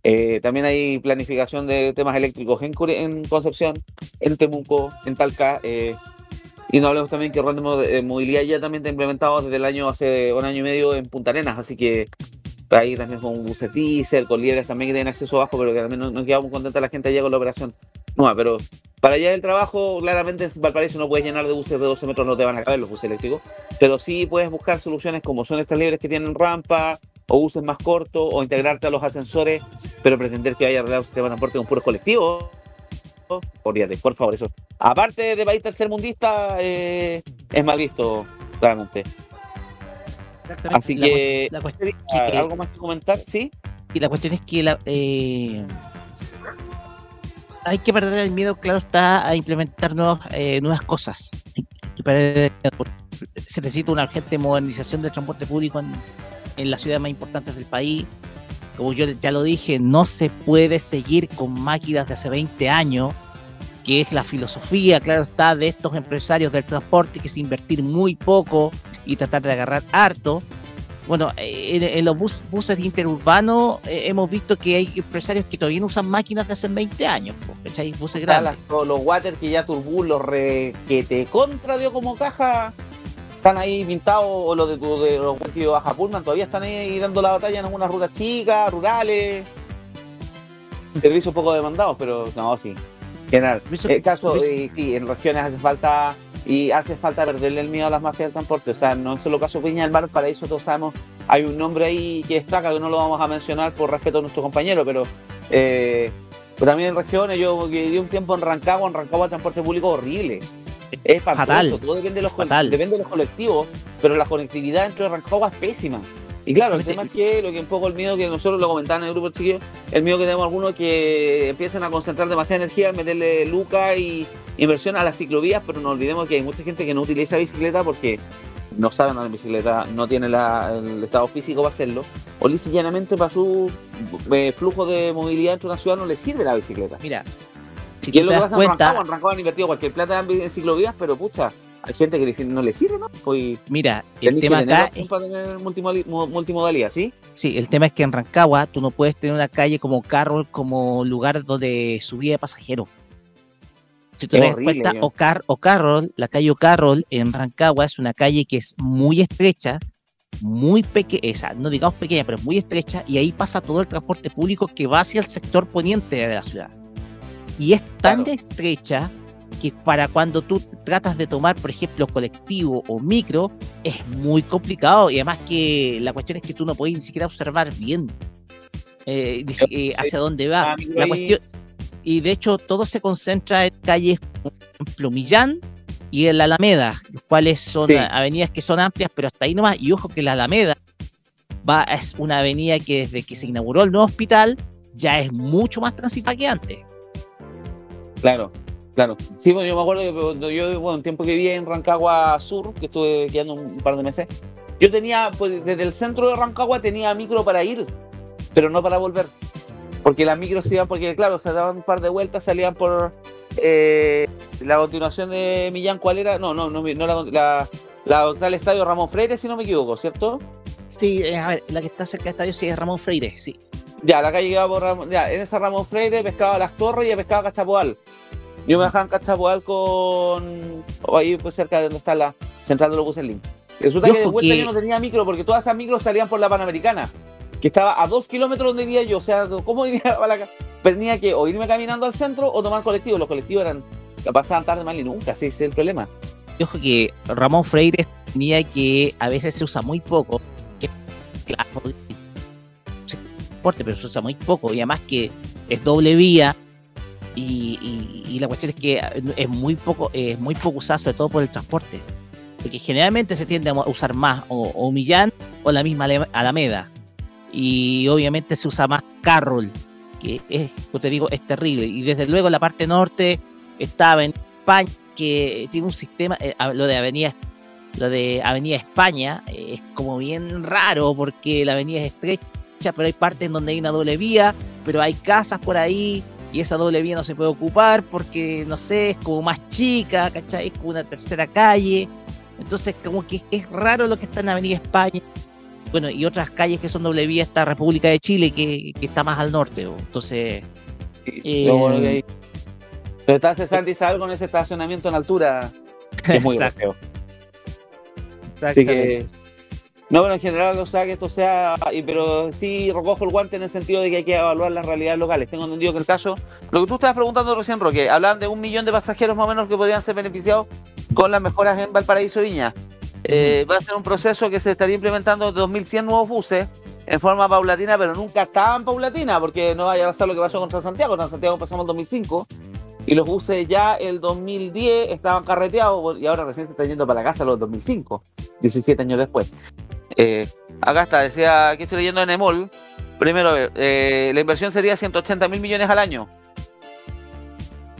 Eh, también hay planificación de temas eléctricos en, Concepción, en Temuco, en Talca. eh, y no hablemos también que Ron de de Movilidad ya también está implementado desde el año, hace un año y medio en Punta Arenas. Así que ahí también con buses diesel, con liebres también que tienen acceso bajo, pero que también no- nos quedamos contentos la gente allá con la operación. No, pero para allá el trabajo, claramente en Valparaíso no puedes llenar de buses de 12 metros, no te van a caber los buses eléctricos, pero sí puedes buscar soluciones como son estas libres que tienen rampa, o buses más cortos, o integrarte a los ascensores, pero pretender que vaya a arreglar un sistema de transporte con puros colectivos, olvídate, por favor, eso. Aparte de país tercermundista, eh, es mal visto, claramente. Así La que, la cuestión ¿algo más que comentar? ¿Sí? Y la cuestión es que la, eh, hay que perder el miedo, claro está, a implementar nuevos, eh, nuevas cosas. Se necesita una urgente modernización del transporte público en, en las ciudades más importantes del país. Como yo ya lo dije, no se puede seguir con máquinas de hace 20 años, que es la filosofía, claro está, de estos empresarios del transporte, que es invertir muy poco y tratar de agarrar harto. Bueno, eh, en, en los bus- buses interurbanos eh, hemos visto que hay empresarios que todavía no usan máquinas de hace 20 años, ¿cachai? Buses Está grandes. las- los water que ya Turbus, los re, que te contra dio como caja, están ahí pintados, o los de, tu- de los de Baja Pullman, todavía están ahí dando la batalla en algunas rutas chicas, rurales. Servicios poco demandados, pero no, sí. En general. El caso, eh, sí, en regiones hace falta y hace falta perderle el miedo a las mafias del transporte. O sea, no es solo caso Viña del Mar, para eso todos sabemos, hay un nombre ahí que destaca, que no lo vamos a mencionar por respeto a nuestro compañero, pero, eh, pero también en regiones, yo que viví un tiempo en Rancagua, en Rancagua el transporte público horrible. Es Fatal. todo depende de, los, Fatal. depende de los colectivos, pero la conectividad dentro de Rancagua es pésima. Y claro, el tema es que lo que un poco el miedo que nosotros lo comentaban en el grupo chiquillo, el miedo que tenemos algunos es que empiecen a concentrar demasiada energía en meterle lucas y inversión a las ciclovías, pero no olvidemos que hay mucha gente que no utiliza bicicleta porque no sabe andar en bicicleta, no tiene la- el estado físico para hacerlo, o lisa llanamente para su eh, flujo de movilidad dentro de una ciudad no le sirve la bicicleta. Mira, si y es lo que pasa en cuenta, Rancagua, en Rancagua han invertido cualquier plata en, en ciclovías, pero pucha, hay gente que le- no le sirve, ¿no? Pues, mira, el tema acá es, para tener multimodalidad, ¿sí? sí, el tema es que en Rancagua tú no puedes tener una calle como Carroll como lugar donde subida de pasajeros. Si tú te das cuenta. Ocar, la calle O'Carroll en Rancagua es una calle que es muy estrecha, muy pequeña, no digamos pequeña, pero muy estrecha, y ahí pasa todo el transporte público que va hacia el sector poniente de la ciudad. Y es tan Claro. estrecha que para cuando tú tratas de tomar, por ejemplo, colectivo o micro, es muy complicado. Y además que la cuestión es que tú no puedes ni siquiera observar bien eh, eh, hacia dónde va. Ah, La cuestión, y de hecho todo se concentra en calles como por ejemplo Millán y en la Alameda, los cuales son Sí. avenidas que son amplias, pero hasta ahí nomás. Y ojo que la Alameda va es una avenida que desde que se inauguró el nuevo hospital ya es mucho más transitada que antes. Claro, claro. Sí, bueno, yo me acuerdo que cuando yo, bueno, un tiempo que viví en Rancagua Sur, que estuve quedando un par de meses, yo tenía, pues desde el centro de Rancagua tenía micro para ir, pero no para volver. Porque las micros se iban, porque claro, se daban un par de vueltas, salían por eh, la continuación de Millán, ¿cuál era? No, no, no, no la, la, la del estadio Ramón Freire, si no me equivoco, ¿cierto? Sí, eh, a ver, la que está cerca del estadio sí es Ramón Freire, sí. Ya, la calle quedaba por Ramón, ya, en esa Ramón Freire pescaba Las Torres y pescaba Cachapoal. Yo me bajaba en Cachapoal con. o ahí pues cerca de donde está la central de los buses Link. Resulta que de vuelta que- yo no tenía micro porque todas esas micros salían por la Panamericana, que estaba a dos kilómetros donde vivía yo. O sea, ¿cómo vivía a la Tenía que o irme caminando al centro o tomar colectivo. Los colectivos eran. pasaban tarde mal y nunca, sí, ese es el problema. Y ojo que Ramón Freire tenía que a veces se usa muy poco, que claro, pero se usa muy poco, y además que es doble vía, y, y- y la cuestión es que es muy poco, es muy poco usado, sobre todo por el transporte. Porque generalmente se tiende a usar más o, o Millán o la misma Alameda. Y obviamente se usa más Carroll, que es, como te digo, es terrible. Y desde luego la parte norte estaba en España, que tiene un sistema, eh, lo de Avenida lo de Avenida España eh, es como bien raro porque la avenida es estrecha, pero hay partes en donde hay una doble vía, pero hay casas por ahí y esa doble vía no se puede ocupar porque, no sé, es como más chica, ¿cachai? Es como una tercera calle. Entonces, como que es raro lo que está en Avenida España. Bueno, y otras calles que son doble vía está República de Chile, que, que está más al norte. ¿o? Entonces, eh, Lo bueno que hay- Pero está cesante y algo con ese estacionamiento en altura. que es muy Exacto. Así que. No, pero en general, o sea, que esto sea. Pero sí recojo el guante en el sentido de que hay que evaluar las realidades locales. Tengo entendido que el caso. Lo que tú estabas preguntando recién, Roque, hablan de un millón de pasajeros más o menos que podrían ser beneficiados con las mejoras en Valparaíso Viña. Eh, va a ser un proceso que se estaría implementando de 2.100 nuevos buses en forma paulatina, pero nunca tan paulatina, porque no vaya a pasar lo que pasó con Transantiago. Transantiago empezamos en 2005 y los buses ya el 2010 estaban carreteados y ahora recién se están yendo para la casa los 2005, 17 años después. Eh, acá está, decía, aquí estoy leyendo en Emol. Primero, eh, la inversión sería 180 mil millones al año.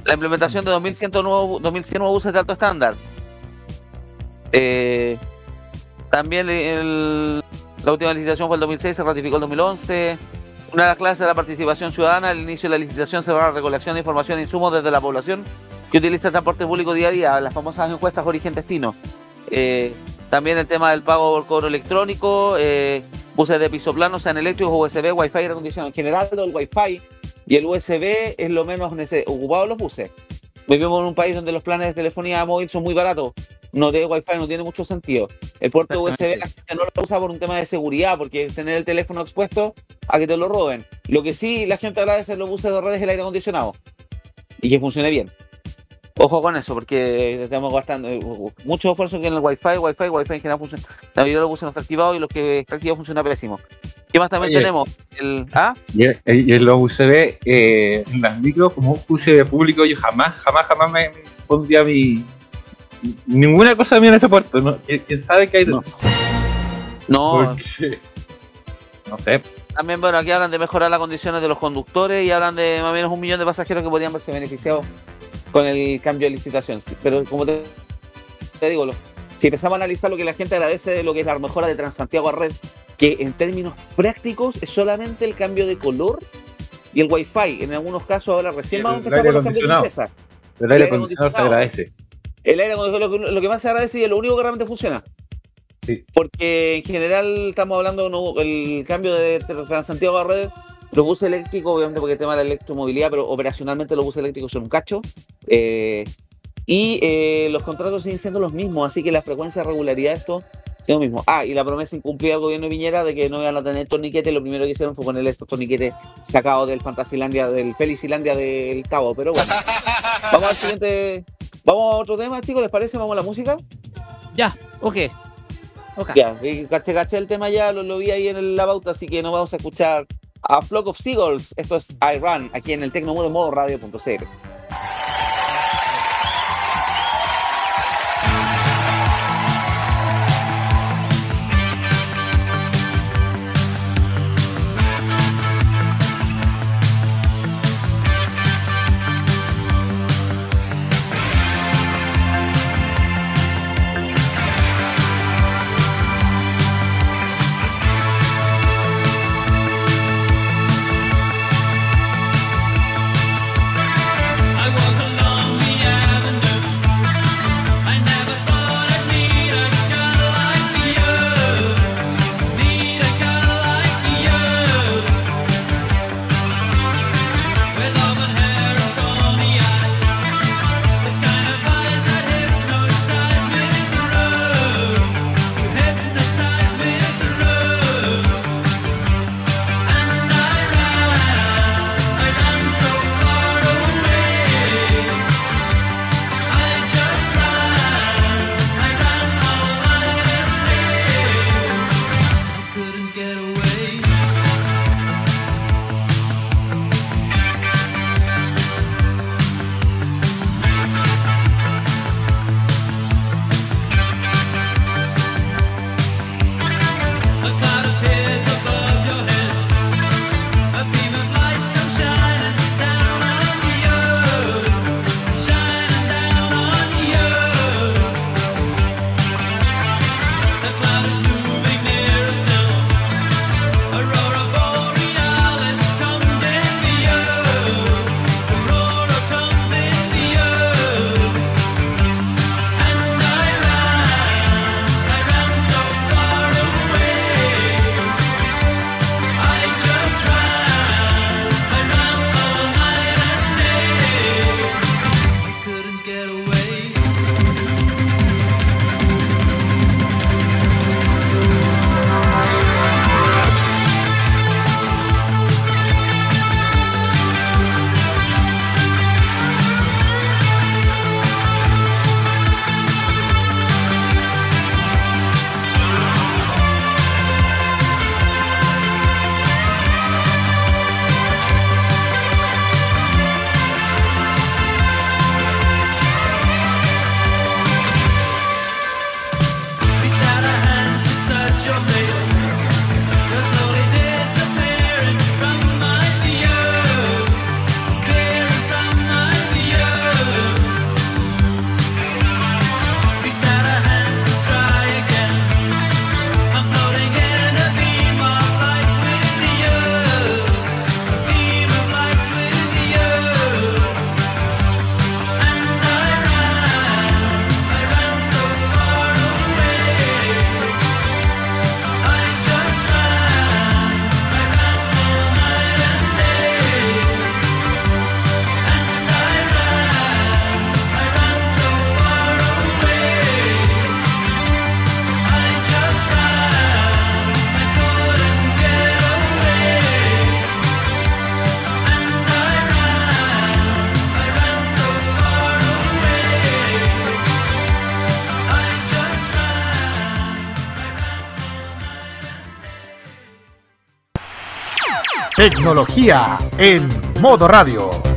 La implementación de 2.100 nuevos, 2100 nuevos buses de alto estándar. Eh, también la última licitación fue el 2006, se ratificó el 2011. Una de las clases de la participación ciudadana, al inicio de la licitación se va a la recolección de información e insumos desde la población que utiliza el transporte público día a día, las famosas encuestas origen-destino. También el tema del pago por cobro electrónico, eh, buses de piso plano, sean eléctricos, USB, Wi-Fi, aire acondicionado. En general, el Wi-Fi y el USB es lo menos ocupado de los buses. Vivimos en un país donde los planes de telefonía móvil son muy baratos. No tiene Wi-Fi, no tiene mucho sentido. El puerto USB la gente no lo usa por un tema de seguridad, porque es tener el teléfono expuesto a que te lo roben. Lo que sí la gente agradece en los buses de redes es el aire acondicionado y que funcione bien. Ojo con eso, porque estamos gastando eh, mucho esfuerzo que en el Wi-Fi, Wi-Fi, Wi-Fi en general funciona. La mayoría de los buses no está activado y los que está activado funciona pésimo. ¿Qué más también Oye. tenemos? El, ¿Ah? Y, y en los USB, eh, en las micros, como USB público, yo jamás, jamás, jamás me me pondría mi. Ninguna cosa mía en ese puerto. ¿no? ¿Quién, sabe qué hay? No, Porque- no sé. También, bueno, aquí hablan de mejorar las condiciones de los conductores y hablan de más o menos un millón de pasajeros que podrían verse beneficiados con el cambio de licitación. Pero como te, te digo, lo- si empezamos a analizar lo que la gente agradece de lo que es la mejora de Transantiago a red, que en términos prácticos es solamente el cambio de color y el wifi. En algunos casos ahora recién vamos a empezar con los cambios de empresa. El aire aire acondicionado se agradece. El aire acondicionado, lo, que- lo que más se agradece y es lo único que realmente funciona. Sí. Porque en general estamos hablando no, el cambio de Transantiago a red, los buses eléctricos, obviamente porque el tema de la electromovilidad, pero operacionalmente los buses eléctricos son un cacho. eh, y eh, los contratos siguen siendo los mismos, así que la frecuencia de regularidad de esto es lo mismo. Ah, y la promesa incumplida del gobierno de Piñera de que no iban a tener torniquetes, lo primero que hicieron fue ponerle estos torniquetes sacados del Fantasilandia, del Felicilandia del Cabo, pero bueno. Vamos al siguiente. Vamos a otro tema, chicos, ¿les parece? Vamos a la música. Ya, ok. Ok. Ya, caché, caché el tema ya, lo, lo vi ahí en el- la pauta, así que nos vamos a escuchar a Flock of Seagulls. Esto es I Run, aquí en el Tecnomudo modo. Tecnología en modo radio.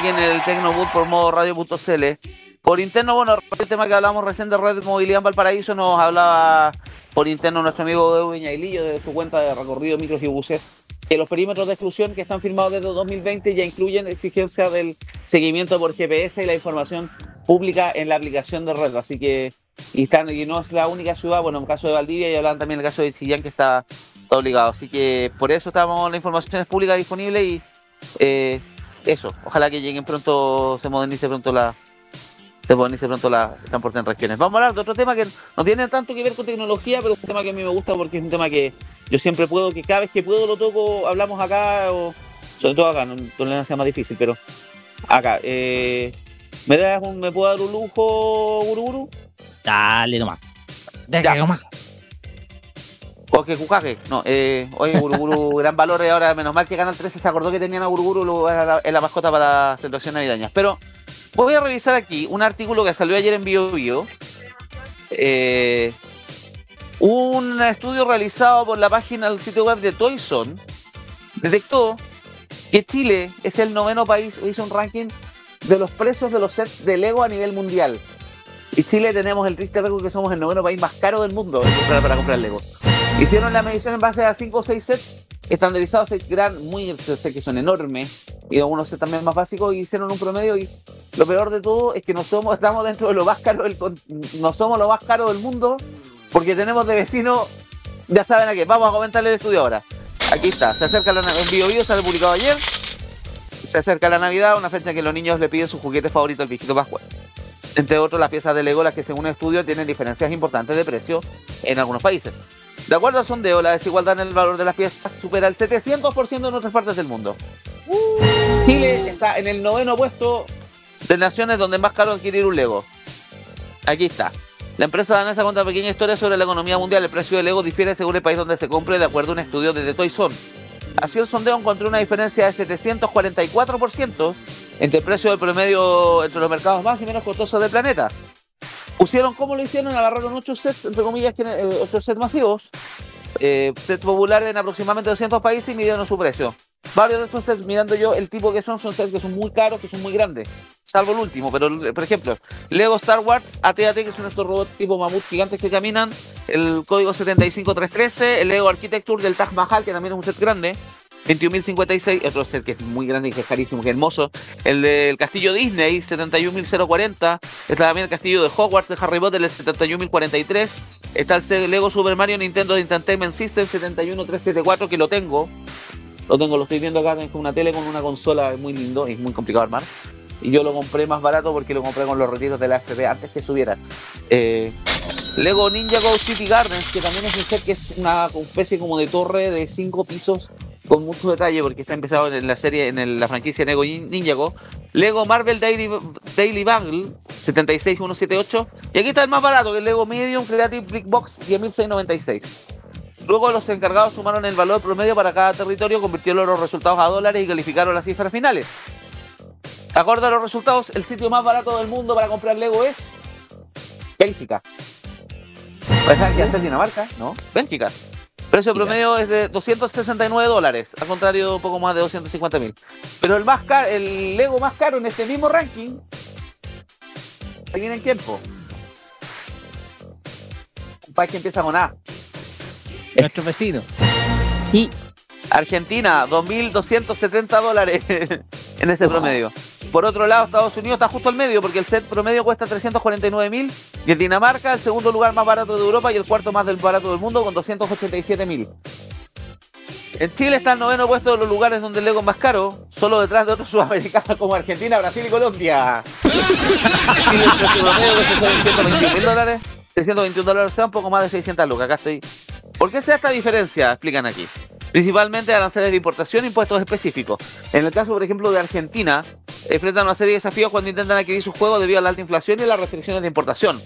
Aquí en el Tecnoboot por modo radio.cl. Por interno, bueno, el tema que hablamos recién de Red Movilidad en Valparaíso nos hablaba por interno nuestro amigo Edwin Ailillo de su cuenta de recorrido micros y buses que los perímetros de exclusión que están firmados desde 2020 ya incluyen exigencia del seguimiento por GPS y la información pública en la aplicación de red. Así que, y, están, y no es la única ciudad, bueno, en el caso de Valdivia y hablan también el caso de Chillán que está, está obligado. Así que por eso estamos, la información es pública disponible y eh, eso, ojalá que lleguen pronto, se modernice pronto la, se modernice pronto la el transporte en regiones. Vamos a hablar de otro tema que no tiene tanto que ver con tecnología, pero es un tema que a mí me gusta porque es un tema que yo siempre puedo, que cada vez que puedo lo toco, hablamos acá, o sobre todo acá, no tolerancia más difícil, pero acá. Eh, ¿me, das un, ¿Me puedo dar un lujo, Guruguru? Dale nomás. Dale nomás. O que cucaje. No, eh, oye, Guruguru, gran valor. Y ahora, menos mal que Canal 13 se acordó que tenían a Guruguru en la, mascota para las celebraciones navideñas. Pero voy a revisar aquí un artículo que salió ayer en BioBio. Eh, un estudio realizado por la página del sitio web de Toyson detectó que Chile es el noveno país, hizo un ranking de los precios de los sets de Lego a nivel mundial. Y Chile tenemos el triste récord que somos el noveno país más caro del mundo para para comprar Lego. Hicieron la medición en base a 5 o 6 sets estandarizados, sets gran, muy, sé que son enormes, y algunos sets también más básicos, y hicieron un promedio. Y lo peor de todo es que no somos, estamos dentro de lo más caro del, no somos lo más caro del mundo, porque tenemos de vecino, ya saben a qué, vamos a comentarle el estudio ahora. Aquí está, se acerca la en Bio Bio, sale publicado ayer. Se acerca la Navidad, una fecha en que los niños le piden su juguete favorito, el viejito Pascual. Entre otros, las piezas de Lego, las que según el estudio tienen diferencias importantes de precio en algunos países. De acuerdo al sondeo, la desigualdad en el valor de las piezas supera el 700% en otras partes del mundo. Chile está en el noveno puesto de naciones donde es más caro adquirir un Lego. Aquí está. La empresa danesa cuenta pequeña historia sobre la economía mundial. El precio del Lego difiere según el país donde se compre, de acuerdo a un estudio de The Toy Zone. Así el sondeo encontró una diferencia de 744% entre el precio del promedio entre los mercados más y menos costosos del planeta. Pusieron, ¿cómo lo hicieron? Agarraron 8 sets, entre comillas, 8 sets masivos, eh, sets populares en aproximadamente 200 países y midieron su precio. Varios de estos sets, mirando yo el tipo que son, son sets que son muy caros, que son muy grandes. Salvo el último, pero por ejemplo, Lego Star Wars AT-AT, que son estos robots tipo mamut gigantes que caminan, el código 75313, el Lego Architecture del Taj Mahal, que también es un set grande, 21.056, otro set que es muy grande y que es carísimo, que hermoso. El del castillo Disney, 71.040. Está también el castillo de Hogwarts de Harry Potter, el 71.043. Está el Lego Super Mario Nintendo Entertainment System, 71374, que lo tengo. Lo tengo, lo estoy viendo acá con una tele con una consola, es muy lindo y es muy complicado armar. Y yo lo compré más barato porque lo compré con los retiros de la FP antes que subiera. Eh, Lego Ninja Go City Gardens, que también es un set que es una especie como de torre de cinco pisos con mucho detalle porque está empezado en la serie, en la franquicia Lego Nin- Ninjago. Lego Marvel Daily, Daily Bundle 76178. Y aquí está el más barato, que es Lego Medium Creative Brick Box 10.696. Luego los encargados sumaron el valor promedio para cada territorio, convirtieron los resultados a dólares y calificaron las cifras finales. Acorde a los resultados, el sitio más barato del mundo para comprar Lego es Bélgica. Pensaba que ser Dinamarca, ¿no? Bélgica. Precio promedio es de 269 dólares, al contrario, un poco más de 250 mil. Pero el más caro, el Lego más caro en este mismo ranking, ahí viene en tiempo. Un país que empieza con A. Nuestro vecino. Y Argentina, 2.270 dólares en ese promedio. Por otro lado, Estados Unidos está justo al medio porque el set promedio cuesta 349.000 y en Dinamarca el segundo lugar más barato de Europa y el cuarto más del barato del mundo con 287.000. En Chile está el noveno puesto de los lugares donde el Lego es más caro, solo detrás de otros sudamericanos como Argentina, Brasil y Colombia. Chile, el precio promedio de 621.000 dólares, 621 dólares, o sea, un poco más de 600 lucas. Acá estoy. ¿Por qué se da esta diferencia? Explican aquí. Principalmente aranceles de importación e impuestos específicos. En el caso, por ejemplo, de Argentina, enfrentan una serie de desafíos cuando intentan adquirir sus juegos debido a la alta inflación y las restricciones de importación.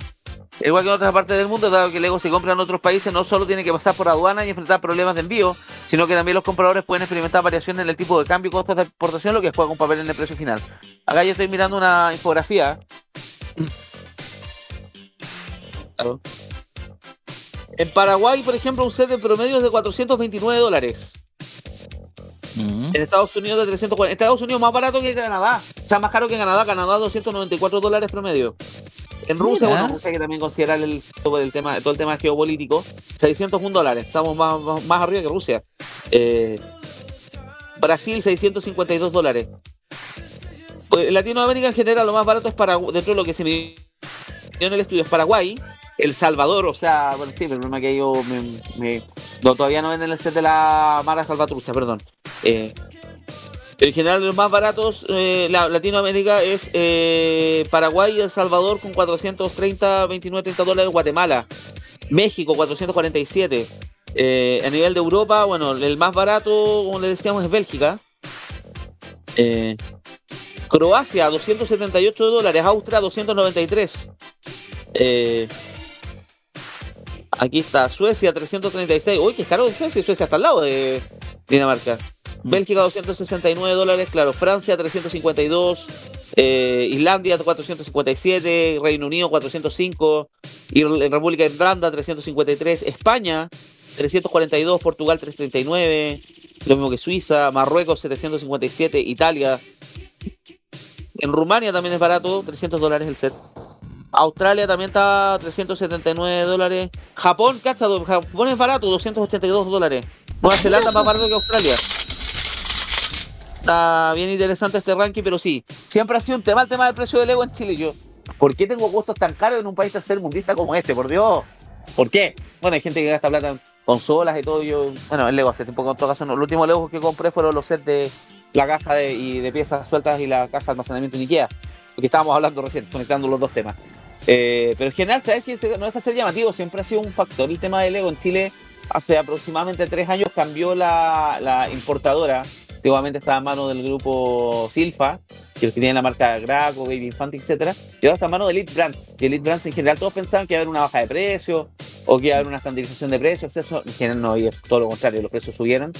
Igual que en otras partes del mundo, dado que Lego se compra en otros países, no solo tiene que pasar por aduana y enfrentar problemas de envío, sino que también los compradores pueden experimentar variaciones en el tipo de cambio y costos de exportación, lo que juega un papel en el precio final. Acá yo estoy mirando una infografía. En Paraguay, por ejemplo, un set de promedio es de 429 dólares. En Estados Unidos de 340. En Estados Unidos más barato que Canadá. O sea, más caro que Canadá. Canadá 294 dólares promedio. En Rusia, Mira. bueno, Rusia hay que también considerar el, todo el tema, todo el tema geopolítico. 601 dólares. Estamos más, más, más arriba que Rusia. Eh, Brasil 652 dólares. Pues, En Latinoamérica en general lo más barato es Paraguay, dentro de lo que se midió en el estudio es Paraguay, El Salvador, o sea, bueno, sí, el problema que yo me, no, todavía no venden el set de la Mara Salvatrucha, perdón. Eh, en general los más baratos, eh, la, Latinoamérica es eh, Paraguay y El Salvador con 430, 29, 30 dólares, Guatemala, México 447. Eh, a nivel de Europa, bueno, el más barato, como le decíamos, es Bélgica. Eh, Croacia, 278 dólares. Austria, 293. Eh, aquí está Suecia, 336. Uy, qué caro de Suecia. Suecia está al lado de Dinamarca. Bélgica, 269 dólares. Claro, Francia, 352. eh, Islandia, 457. Reino Unido, 405. Ir- República de Irlanda, 353. España, 342. Portugal, 339. Lo mismo que Suiza. Marruecos, 757. Italia, en Rumania también es barato, 300 dólares el set. Australia también está 379 dólares. Japón, cacha, Japón es barato, 282 dólares. Nueva Zelanda más barato que Australia. Está bien interesante este ranking, pero sí, siempre ha sido un tema el tema del precio del Lego en Chile. Yo, ¿por qué tengo costos tan caros en un país tercermundista como este? Por Dios. ¿Por qué? Bueno, hay gente que gasta plata en consolas y todo. Yo, bueno, el Lego hace tiempo que en todo caso, no. Los últimos Legos que compré fueron los sets de la caja de, y de piezas sueltas y la caja de almacenamiento en Ikea. Porque estábamos hablando recién, conectando los dos temas. Eh, pero en general, ¿sabes qué? No deja de ser llamativo, siempre ha sido un factor el tema del Lego en Chile. Hace aproximadamente tres años cambió la, importadora. Antiguamente estaba en manos del grupo Silfa, que que tienen la marca Graco, Baby Infante, etcétera, y ahora está en manos de Elite Brands. Y Elite Brands en general todos pensaban que iba a haber una baja de precio o que iba a haber una estandarización de precios. Eso en general no, y es todo lo contrario, los precios subieron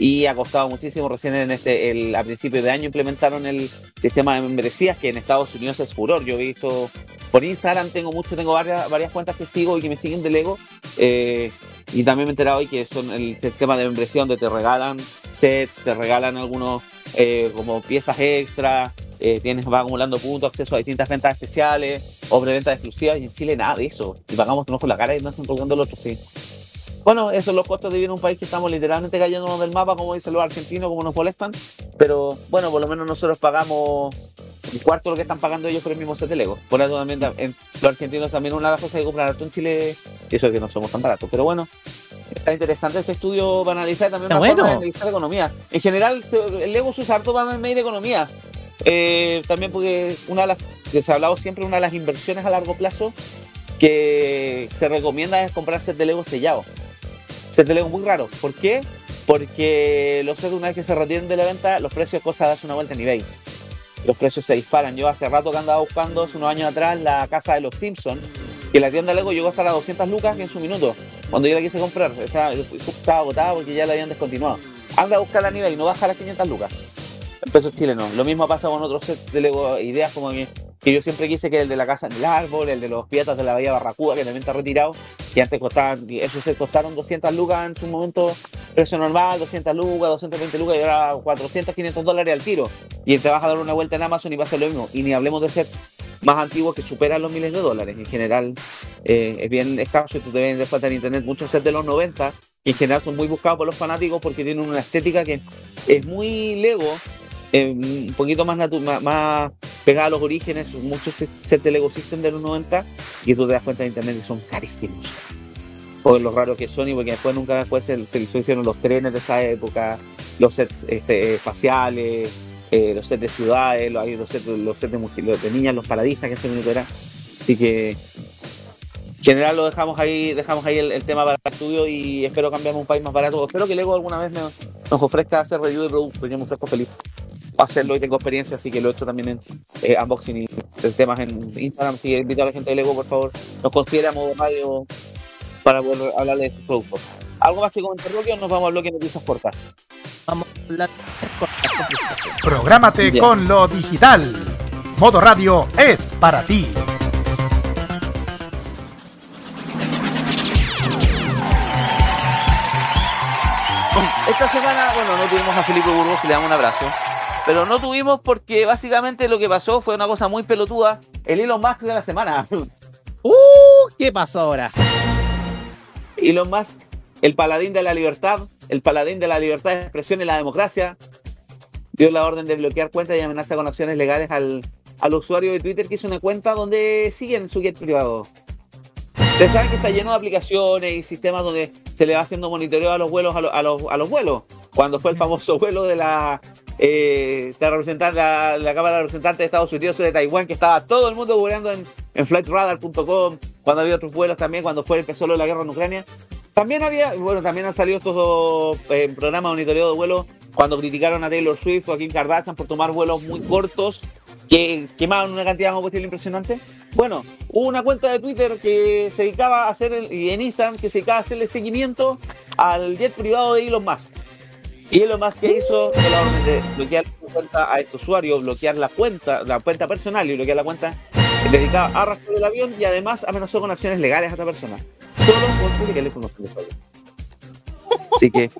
y ha costado muchísimo. Recién en este, el, a principios de año implementaron el sistema de membresías que en Estados Unidos es furor. Yo he visto por Instagram, tengo mucho, tengo varias, varias cuentas que sigo y que me siguen de Lego. eh, y también me he enterado hoy que son el sistema de membresía donde te regalan sets, te regalan algunos eh, como piezas extra, eh, tienes, vas acumulando puntos, acceso a distintas ventas especiales o preventas exclusivas. Y en Chile nada de eso. Y pagamos un ojo la cara y no están tocando el otro, sí. Bueno, esos son los costos de vivir en un país que estamos literalmente cayéndonos del mapa, como dicen los argentinos, como nos molestan. Pero bueno, por lo menos nosotros pagamos un cuarto de lo que están pagando ellos por el mismo set de Lego. Por eso también en- los argentinos también una de las cosas que compran harto en Chile, eso es que no somos tan baratos. Pero bueno, está interesante este estudio para analizar también una forma bueno. de analizar la economía. En general, el Lego se usa harto para medir economía. Eh, también porque una de las que se ha hablado siempre, una de las inversiones a largo plazo que se recomienda es comprar set de Lego sellado. De Lego muy raro. ¿Por qué? Porque los sets una vez que se retienen de la venta, los precios cosas darse una vuelta en eBay. Los precios se disparan. Yo hace rato que andaba buscando, hace unos años atrás, la casa de los Simpsons, que la tienda Lego llegó hasta las 200 lucas en su minuto. Cuando yo la quise comprar, estaba, estaba agotada porque ya la habían descontinuado. Anda a buscarla a eBay, no baja las 500 lucas. Pesos chilenos. Lo mismo pasa con otros sets de Lego, ideas como que, que yo siempre quise que el de la casa en el árbol, el de los piratas de la Bahía Barracuda, que también está retirado, que antes costaban, esos sets costaron 200 lucas en su momento, precio normal, 200 lucas, 220 lucas, y ahora 400, 500 dólares al tiro. Y te vas a dar una vuelta en Amazon y va a ser lo mismo. Y ni hablemos de sets más antiguos que superan los miles de dólares. En general, eh, es bien escaso y tú te ves después en internet muchos sets de los 90 que en general son muy buscados por los fanáticos porque tienen una estética que es muy Lego, eh, un poquito más, más, más pegada a los orígenes, muchos se- sets de Lego System de los 90 y tú te das cuenta en internet que son carísimos. Por lo raro que son y porque después nunca después se, se hicieron los trenes de esa época, los sets este, espaciales, eh, los sets de ciudades, los, sets, de, de niñas, los paradisas que ese minuto era. Así que en general lo dejamos ahí, dejamos ahí el, el tema para el estudio y espero cambiarme un país más barato. Espero que Lego alguna vez nos ofrezca hacer review de productos. Yo me ofrezco feliz hacerlo y tengo experiencia, así que lo he hecho también en eh, unboxing y temas en Instagram. Si invito a la gente de Lego, por favor, nos considere a modo radio para poder hablar de estos productos. ¿Algo más que comentar, Roque, o nos vamos al bloque de noticias cortas? Vamos a hablar Prográmate Ya. con lo digital. Modo Radio es para ti. Esta semana, bueno, no tuvimos a Felipe Burgos, que le damos un abrazo. Pero no tuvimos porque básicamente lo que pasó fue una cosa muy pelotuda. El Elon Musk de la semana. ¡Uh! ¿Qué pasó ahora? Elon Musk, el paladín de la libertad, el paladín de la libertad de expresión y la democracia, dio la orden de bloquear cuentas y amenaza con acciones legales al, al usuario de Twitter que hizo una cuenta donde siguen su jet privado. Ustedes saben que está lleno de aplicaciones y sistemas donde se le va haciendo monitoreo a los vuelos a, lo- a los, a los vuelos. Cuando fue el famoso vuelo de la, eh, la, representante, la, Cámara de Representantes de Estados Unidos de Taiwán, que estaba todo el mundo googleando en, flightradar.com, cuando había otros vuelos también, cuando fue empezó de la guerra en Ucrania. También había, bueno, también han salido estos eh, programas de monitoreo de vuelos cuando criticaron a Taylor Swift o a Kim Kardashian por tomar vuelos muy cortos que quemaban una cantidad de combustible impresionante. Bueno, hubo una cuenta de Twitter que se dedicaba a hacer, el- y en Instagram, que se dedicaba a hacerle seguimiento al jet privado de Elon Musk. Y Elon Musk que hizo fue la orden de bloquear la cuenta a este usuario, bloquear la cuenta, la cuenta personal y bloquear la cuenta dedicada a rastrear el avión y además amenazó con acciones legales a esta persona. Solo por con los teléfonos. Así que,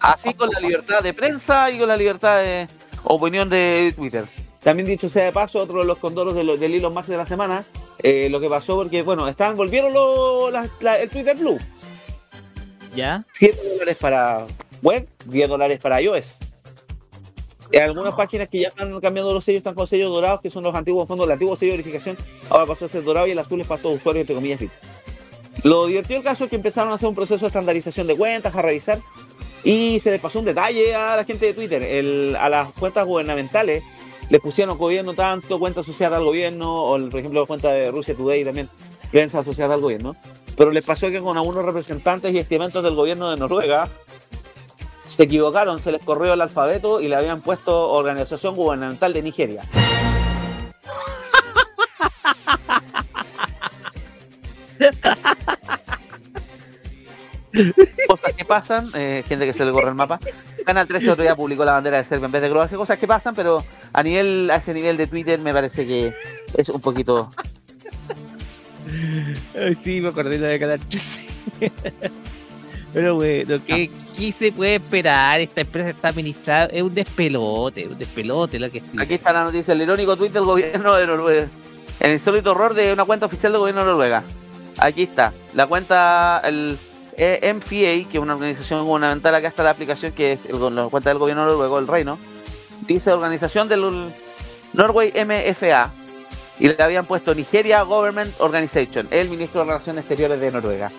así con la libertad de prensa y con la libertad de opinión de Twitter. También dicho sea de paso, otro de los condoros de lo- del Elon Musk de la semana, eh, lo que pasó porque, bueno, estaban, volvieron lo- la- la- el Twitter Blue. ¿Ya? 7 dólares para web, 10 dólares para iOS. Hay algunas páginas que ya están cambiando los sellos, están con sellos dorados, que son los antiguos fondos, el antiguo sello de verificación, ahora pasó a ser dorado y el azul es para todos los usuarios, entre comillas. Lo divertido del caso es que empezaron a hacer un proceso de estandarización de cuentas, a revisar, y se les pasó un detalle a la gente de Twitter. El- a las cuentas gubernamentales les pusieron gobierno tanto, cuenta asociada al gobierno, o por ejemplo cuenta de Rusia Today también, prensa asociada al gobierno. Pero les pasó que con algunos representantes y estamentos del gobierno de Noruega se equivocaron, se les corrió el alfabeto y le habían puesto Organización Gubernamental de Nigeria. Cosas que pasan, eh, gente que se le corre el mapa. Canal 13 otro día publicó la bandera de Serbia en vez de Croacia, cosas que pasan, pero a nivel, a ese nivel de Twitter me parece que es un poquito sí, me acordé de la de Canal 13. Pero bueno, ¿qué, ¿qué se puede esperar? Esta empresa está administrada, es un despelote, un despelote lo que es. Aquí está la noticia, el irónico tweet del gobierno de Noruega. El insólito horror de una cuenta oficial del gobierno de Noruega. Aquí está, la cuenta, el eh, MPA, que es una organización gubernamental, acá está la aplicación que es el- la cuenta del gobierno noruego, el reino. Dice organización del Norway MFA. Y le habían puesto Nigeria Government Organization, el ministro de Relaciones Exteriores de Noruega.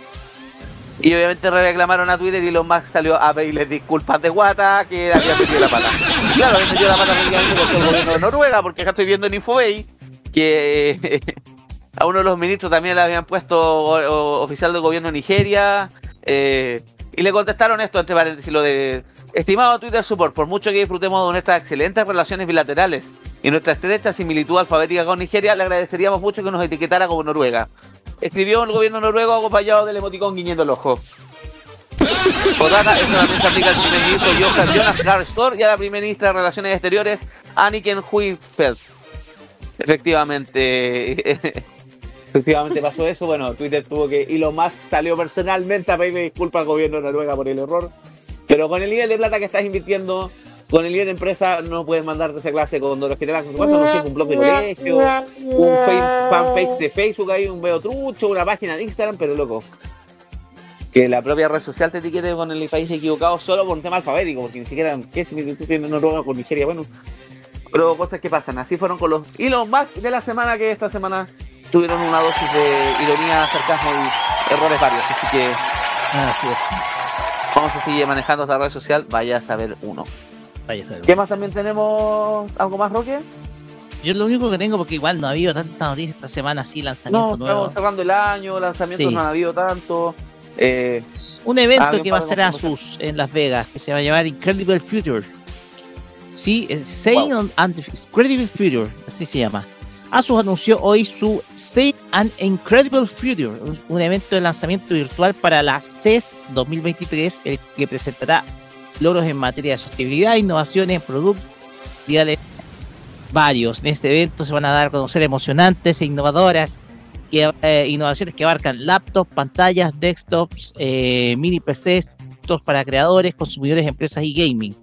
Y obviamente reclamaron a Twitter y Elon Musk salió a pedirles disculpas de guata que había metido la pata. Claro, había metido la pata prácticamente por todo el gobierno de Noruega, porque acá estoy viendo en Infobay que a uno de los ministros también le habían puesto oficial del gobierno de Nigeria. eh, y le contestaron esto, entre paréntesis, lo de... Estimado Twitter Support, por mucho que disfrutemos de nuestras excelentes relaciones bilaterales y nuestra estrecha similitud alfabética con Nigeria, le agradeceríamos mucho que nos etiquetara como Noruega. Escribió el gobierno noruego acompañado del emoticón guiñando el ojo. Podata, esto también se aplica al primer ministro Johan Jonas Gahr Store y a la primera ministra de Relaciones Exteriores, Anniken Huitfeldt. Efectivamente, efectivamente pasó eso. Bueno, Twitter tuvo que. Elon Musk salió personalmente a pedirme disculpas al gobierno de Noruega por el error. Pero con el nivel de plata que estás invirtiendo, con el nivel de empresa, no puedes mandarte esa clase con los que te dan. No sé, un blog de colegio, un fanpage de Facebook, hay un veo trucho, una página de Instagram, pero loco. Que la propia red social te etiquete con el país equivocado solo por un tema alfabético, porque ni siquiera, ¿qué similitud tiene Noruega con Nigeria? Bueno, pero cosas que pasan. Así fueron con los Elon Musk de la semana que esta semana tuvieron una dosis de ironía, sarcasmo y errores varios. Así que Así es. vamos a seguir manejando esta red social. Vaya a saber uno. Vaya. ¿Qué más también tenemos? ¿Algo más, Roque? Yo lo único que tengo, porque igual no ha habido tanta noticia esta semana así, No, lanzamiento nuevo. estamos cerrando el año, lanzamientos Sí. no han habido tanto. Eh, Un evento que va a ser Asus en Las Vegas, que se va a llamar Incredible Future. Sí, es Saying Wow. and Incredible Future, así se llama. Asus anunció hoy su Safe and Incredible Future, un, un evento de lanzamiento virtual para la CES 2023, el que presentará logros en materia de sostenibilidad, innovaciones productos varios. En este evento se van a dar a conocer emocionantes e innovadoras que, eh, innovaciones que abarcan laptops, pantallas, desktops, eh, mini PCs, para creadores, consumidores, empresas y gaming.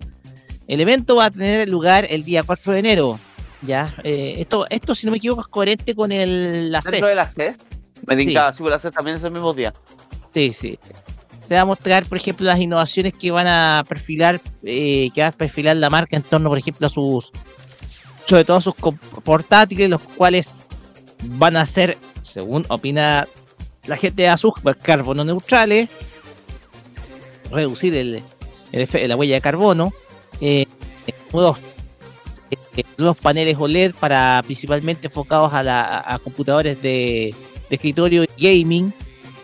El evento va a tener lugar el día 4 de enero. Ya, eh, esto, esto si no me equivoco es coherente con el la CES. de la CES. Me Sí. sí, por la CES también esos mismos días. Sí, sí. Se va a mostrar, por ejemplo, las innovaciones que van a perfilar, eh, que va a perfilar la marca en torno, por ejemplo, a sus, sobre todo sus portátiles, los cuales van a ser, según opina la gente de Asus, carbono neutrales, reducir el, el la huella de carbono, eh, nuevos, eh, paneles OLED para principalmente enfocados a, la, a- computadores de escritorio y gaming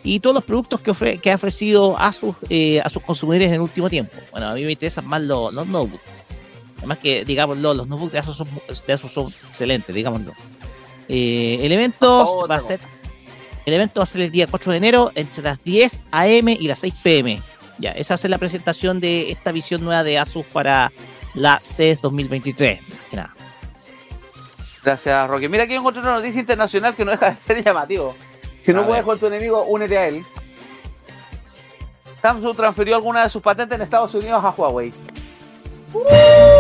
y todos los productos que, ofre- que ha ofrecido a sus, eh, a sus consumidores en el último tiempo. Bueno, a mí me interesan más los, los notebooks. Además que, digámoslo, los notebooks de Asus son, de Asus son excelentes, digámoslo. Eh, el evento va a ser el evento va a ser el día 4 de enero entre las 10 am y las 6 pm. Ya, esa va a ser la presentación de esta visión nueva de Asus para la CES 2023. más que nada. Gracias, Roque. Mira, aquí encontré una noticia internacional que no deja de ser llamativo. Si no puedes con tu enemigo, únete a él. Samsung transfirió algunas de sus patentes en Estados Unidos a Huawei.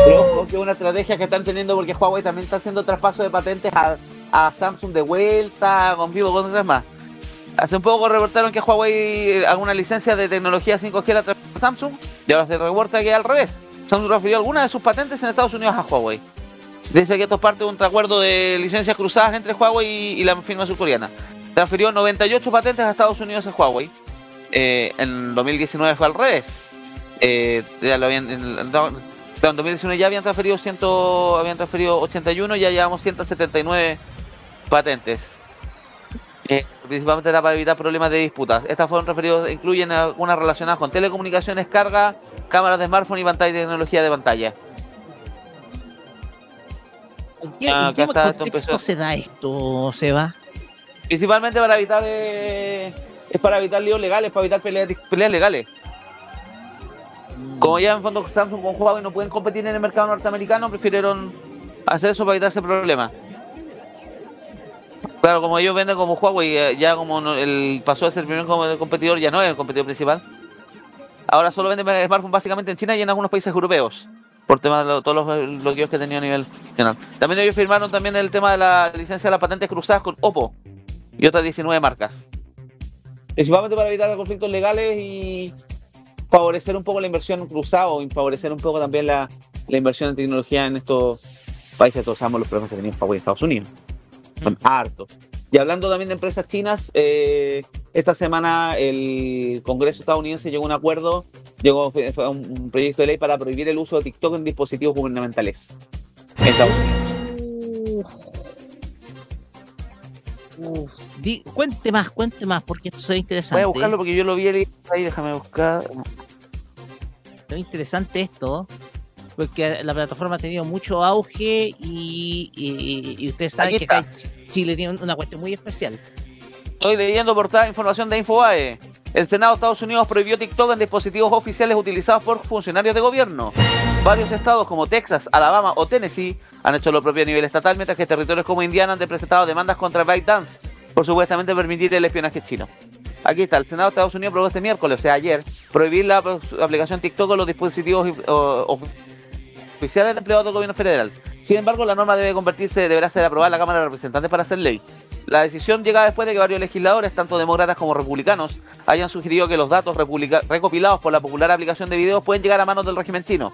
Pero ojo, que es una estrategia que están teniendo porque Huawei también está haciendo traspaso de patentes a, a Samsung de vuelta, con vivo, con otras más. Hace un poco reportaron que Huawei eh, alguna licencia de tecnología 5G la transfirió a Samsung y ahora se reporta que al revés. Samsung transfirió algunas de sus patentes en Estados Unidos a Huawei. Dice que esto es parte de un acuerdo de licencias cruzadas entre Huawei y, y la firma surcoreana. Transfirió 98 patentes a Estados Unidos a Huawei. Eh, en 2019 fue al revés. Eh, ya lo habían, en, en- no, en 2019 ya habían transferido 100, habían transferido 81 y ya llevamos 179 patentes. Eh, principalmente era para evitar problemas de disputas. Estas fueron referidos, incluyen algunas relacionadas con telecomunicaciones, carga, cámaras de smartphone y pantalla y tecnología de pantalla. ¿En qué, Ah, en qué contexto empezó. se da esto, Seba? Principalmente para evitar eh, es para evitar líos legales, para evitar peleas, peleas legales. Como ya en fondo Samsung con Huawei no pueden competir en el mercado norteamericano, prefirieron hacer eso para evitarse problemas. Claro, como ellos venden como Huawei, eh, ya como el pasó a ser el primer com- competidor, ya no es el competidor principal. Ahora solo venden smartphones básicamente en China y en algunos países europeos. Por tema de todos los eh, bloqueos que tenía a nivel nacional. También ellos firmaron también el tema de la licencia de las patentes cruzadas con Oppo y otras 19 marcas. Principalmente para evitar conflictos legales y favorecer un poco la inversión cruzada o favorecer un poco también la, la inversión en tecnología en estos países. Todos sabemos los problemas que tenía Huawei en Estados Unidos. Son hartos. Y hablando también de empresas chinas, eh, esta semana el Congreso estadounidense llegó a un acuerdo, llegó fue fue un, un proyecto de ley para prohibir el uso de TikTok en dispositivos gubernamentales. En Estados Unidos. Uf, di- cuente más, cuente más, porque esto será interesante. Voy a buscarlo porque yo lo vi ahí, déjame buscar. Será interesante esto, porque la plataforma ha tenido mucho auge y, y- y ustedes saben Aquí que acá Chile tiene una cuestión muy especial. Estoy leyendo portada información de Infobae. El Senado de Estados Unidos prohibió TikTok en dispositivos oficiales utilizados por funcionarios de gobierno. Varios estados como Texas, Alabama o Tennessee han hecho lo propio a nivel estatal, mientras que territorios como Indiana han presentado demandas contra ByteDance por supuestamente permitir el espionaje chino. Aquí está, el Senado de Estados Unidos aprobó este miércoles, o sea, ayer, prohibir la aplicación TikTok en los dispositivos oficiales de empleados del gobierno federal. Sin embargo, la norma debe convertirse, deberá ser aprobada en la Cámara de Representantes para hacer ley. La decisión llega después de que varios legisladores, tanto demócratas como republicanos, hayan sugerido que los datos recopilados por la popular aplicación de videos pueden llegar a manos del régimen chino.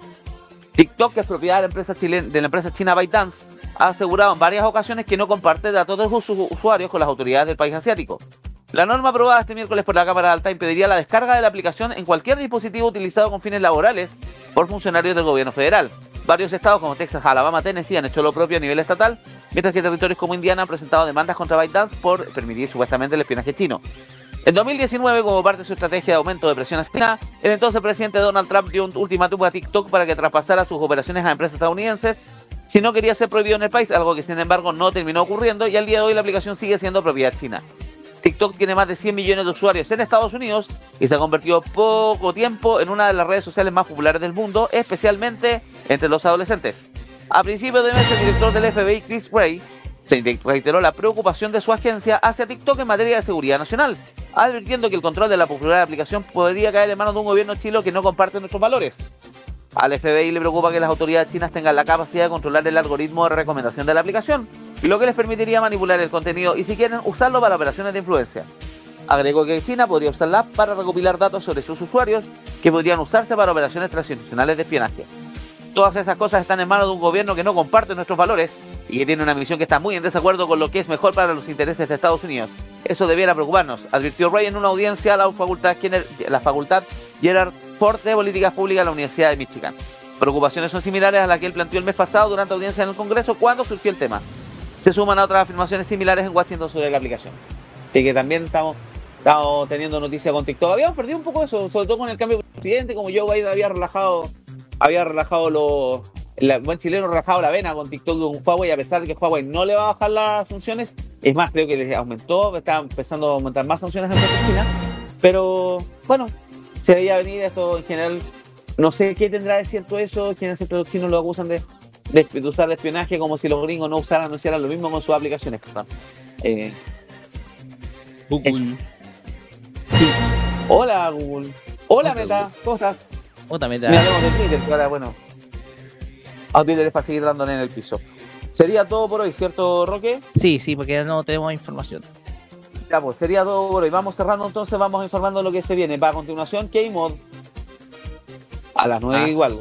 TikTok, que es propiedad de la empresa, chilen- de la empresa china ByteDance, ha asegurado en varias ocasiones que no comparte datos de sus usuarios con las autoridades del país asiático. La norma aprobada este miércoles por la Cámara Alta impediría la descarga de la aplicación en cualquier dispositivo utilizado con fines laborales por funcionarios del gobierno federal. Varios estados como Texas, Alabama, Tennessee han hecho lo propio a nivel estatal, mientras que territorios como Indiana han presentado demandas contra ByteDance por permitir supuestamente el espionaje chino. En 2019, como parte de su estrategia de aumento de presión a China, el entonces presidente Donald Trump dio un ultimátum a TikTok para que traspasara sus operaciones a empresas estadounidenses si no quería ser prohibido en el país, algo que sin embargo no terminó ocurriendo y al día de hoy la aplicación sigue siendo propiedad china. TikTok tiene más de 100 millones de usuarios en Estados Unidos y se ha convertido poco tiempo en una de las redes sociales más populares del mundo, especialmente entre los adolescentes. A principios de mes, el director del FBI, Chris Wray, se reiteró la preocupación de su agencia hacia TikTok en materia de seguridad nacional, advirtiendo que el control de la popular aplicación podría caer en manos de un gobierno chilo que no comparte nuestros valores. Al FBI le preocupa que las autoridades chinas tengan la capacidad de controlar el algoritmo de recomendación de la aplicación, lo que les permitiría manipular el contenido y si quieren usarlo para operaciones de influencia. Agregó que China podría usar la app para recopilar datos sobre sus usuarios que podrían usarse para operaciones transnacionales de espionaje. Todas esas cosas están en manos de un gobierno que no comparte nuestros valores y que tiene una misión que está muy en desacuerdo con lo que es mejor para los intereses de Estados Unidos. Eso debiera preocuparnos, advirtió Ray en una audiencia a la facultad, la facultad Gerard Ford de Políticas Públicas de la Universidad de Michigan. Preocupaciones son similares a las que él planteó el mes pasado durante audiencia en el Congreso cuando surgió el tema. Se suman a otras afirmaciones similares en Washington sobre la aplicación. Y que también estamos, estamos teniendo noticias con TikTok. Habíamos perdido un poco eso, sobre todo con el cambio de presidente, como Joe Biden había relajado, había relajado los el buen chileno relajado la vena con TikTok con Huawei, a pesar de que Huawei no le va a bajar las sanciones. Es más, creo que les aumentó, está empezando a aumentar más sanciones en China. Pero bueno, se veía venir esto en general. No sé qué tendrá de cierto eso, quienes siempre los chinos lo acusan de, de, de usar de espionaje como si los gringos no usaran, no hicieran lo mismo con sus aplicaciones. Eh, Google. Sí. Hola Google. Hola Meta, ¿cómo estás? Otra meta. Me hablamos de Twitter, ahora bueno. A Twitter para seguir dándole en el piso. Sería todo por hoy, ¿cierto, Roque? Sí, sí, porque ya no tenemos información. Ya, pues sería todo por hoy. Vamos cerrando entonces, vamos informando lo que se viene. Para a continuación, K-Mod. A las 9 Ah, igual.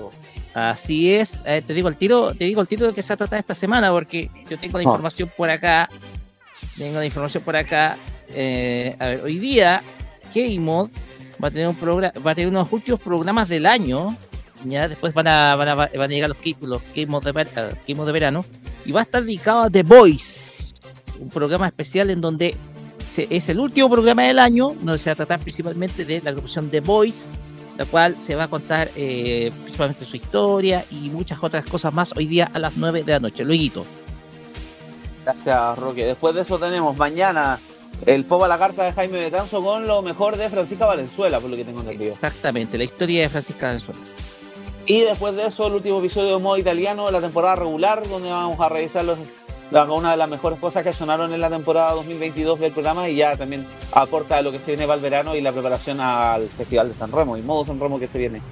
Así es, eh, te digo el tiro, te digo el tiro de que se va a tratar esta semana, porque yo tengo la información por acá, tengo la información por acá. eh, a ver, hoy día K-Mod va a tener un programa, va a tener unos últimos programas del año. Ya después van a, van a, van a llegar los los de, eh, K-Mod de verano y va a estar dedicado a The Voice, un programa especial en donde se- es el último programa del año, donde se va a tratar principalmente de la agrupación The Voice, la cual se va a contar eh, principalmente su historia y muchas otras cosas más hoy día a las 9 de la noche. Luego, Gracias, Roque. Después de eso tenemos mañana el Pop a la carta de Jaime Betanzo con lo mejor de Francisca Valenzuela, por lo que tengo entendido. exactamente, la historia de Francisca Valenzuela. Y después de eso, el último episodio de modo italiano de la temporada regular, donde vamos a revisar los, una de las mejores cosas que sonaron en la temporada 2022 del programa y ya también aporta lo que se viene para el verano y la preparación al Festival de San Remo y modo San Remo que se viene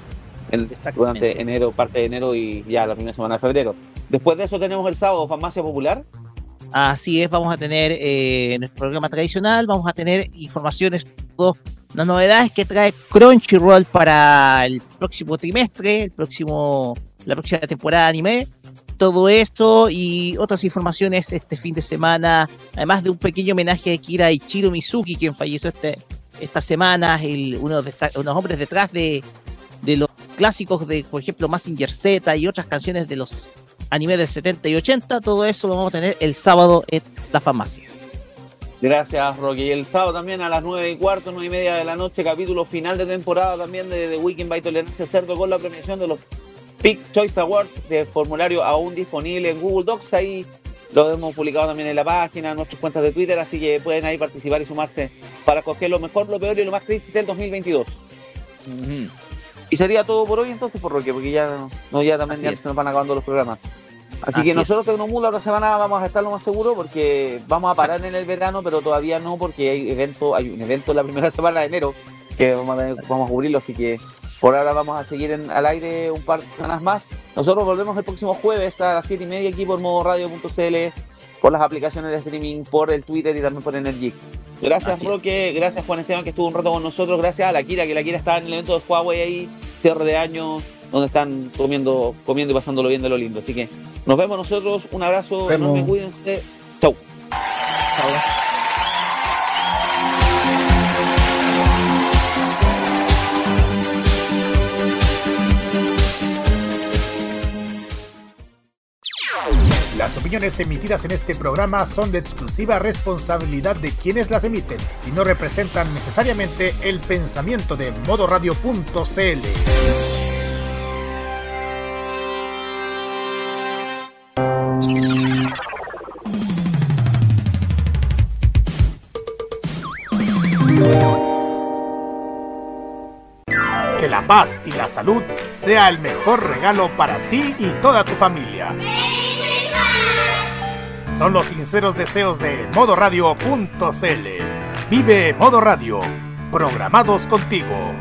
en- durante enero, parte de enero y ya la primera semana de febrero. Después de eso tenemos el sábado Farmacia Popular. Así es, vamos a tener eh, nuestro programa tradicional, vamos a tener informaciones, todas las novedades que trae Crunchyroll para el próximo trimestre, el próximo, la próxima temporada de anime, todo eso y otras informaciones este fin de semana, además de un pequeño homenaje a Kira Ichiro Mizuki, quien falleció este, esta semana, el, unos hombres detrás de, de los clásicos de, por ejemplo, Massinger Z y otras canciones de los animes del 70 y 80, todo eso lo vamos a tener el sábado en la farmacia. Gracias, Rocky. Y el sábado también a las 9 y cuarto, 9 y media de la noche, capítulo final de temporada también de The Weekend by Tolerancia Cerdo con la premiación de los Pick Choice Awards de formulario aún disponible en Google Docs. Ahí lo hemos publicado también en la página, en nuestras cuentas de Twitter, así que pueden ahí participar y sumarse para escoger lo mejor, lo peor y lo más crítico del 2022. Y sería todo por hoy entonces, por Roque, porque ya, no, ya también ya se nos van acabando los programas. Así, Así que nosotros Tecnomood la otra semana vamos a estar lo más seguro porque vamos a parar en el verano, pero todavía no porque hay evento, hay un evento la primera semana de enero que vamos a, tener- vamos a cubrirlo, así que por ahora vamos a seguir en- al aire un par de semanas más. Nosotros volvemos el próximo jueves a las 7 y media aquí por modoradio.cl, por las aplicaciones de streaming, por el Twitter y también por Energic. Gracias Así es. Roque, gracias Juan Esteban que estuvo un rato con nosotros, gracias a la Kira, que la Kira estaba en el evento de Huawei ahí, cierre de año, donde están comiendo, comiendo y pasándolo bien de lo lindo. Así que nos vemos nosotros, un abrazo, Vemos. enorme, cuídense, chau. Las opiniones emitidas en este programa son de exclusiva responsabilidad de quienes las emiten y no representan necesariamente el pensamiento de modoradio.cl. la paz y la salud sea el mejor regalo para ti y toda tu familia. Son los sinceros deseos de modoradio.cl. Vive Modo Radio, programados contigo.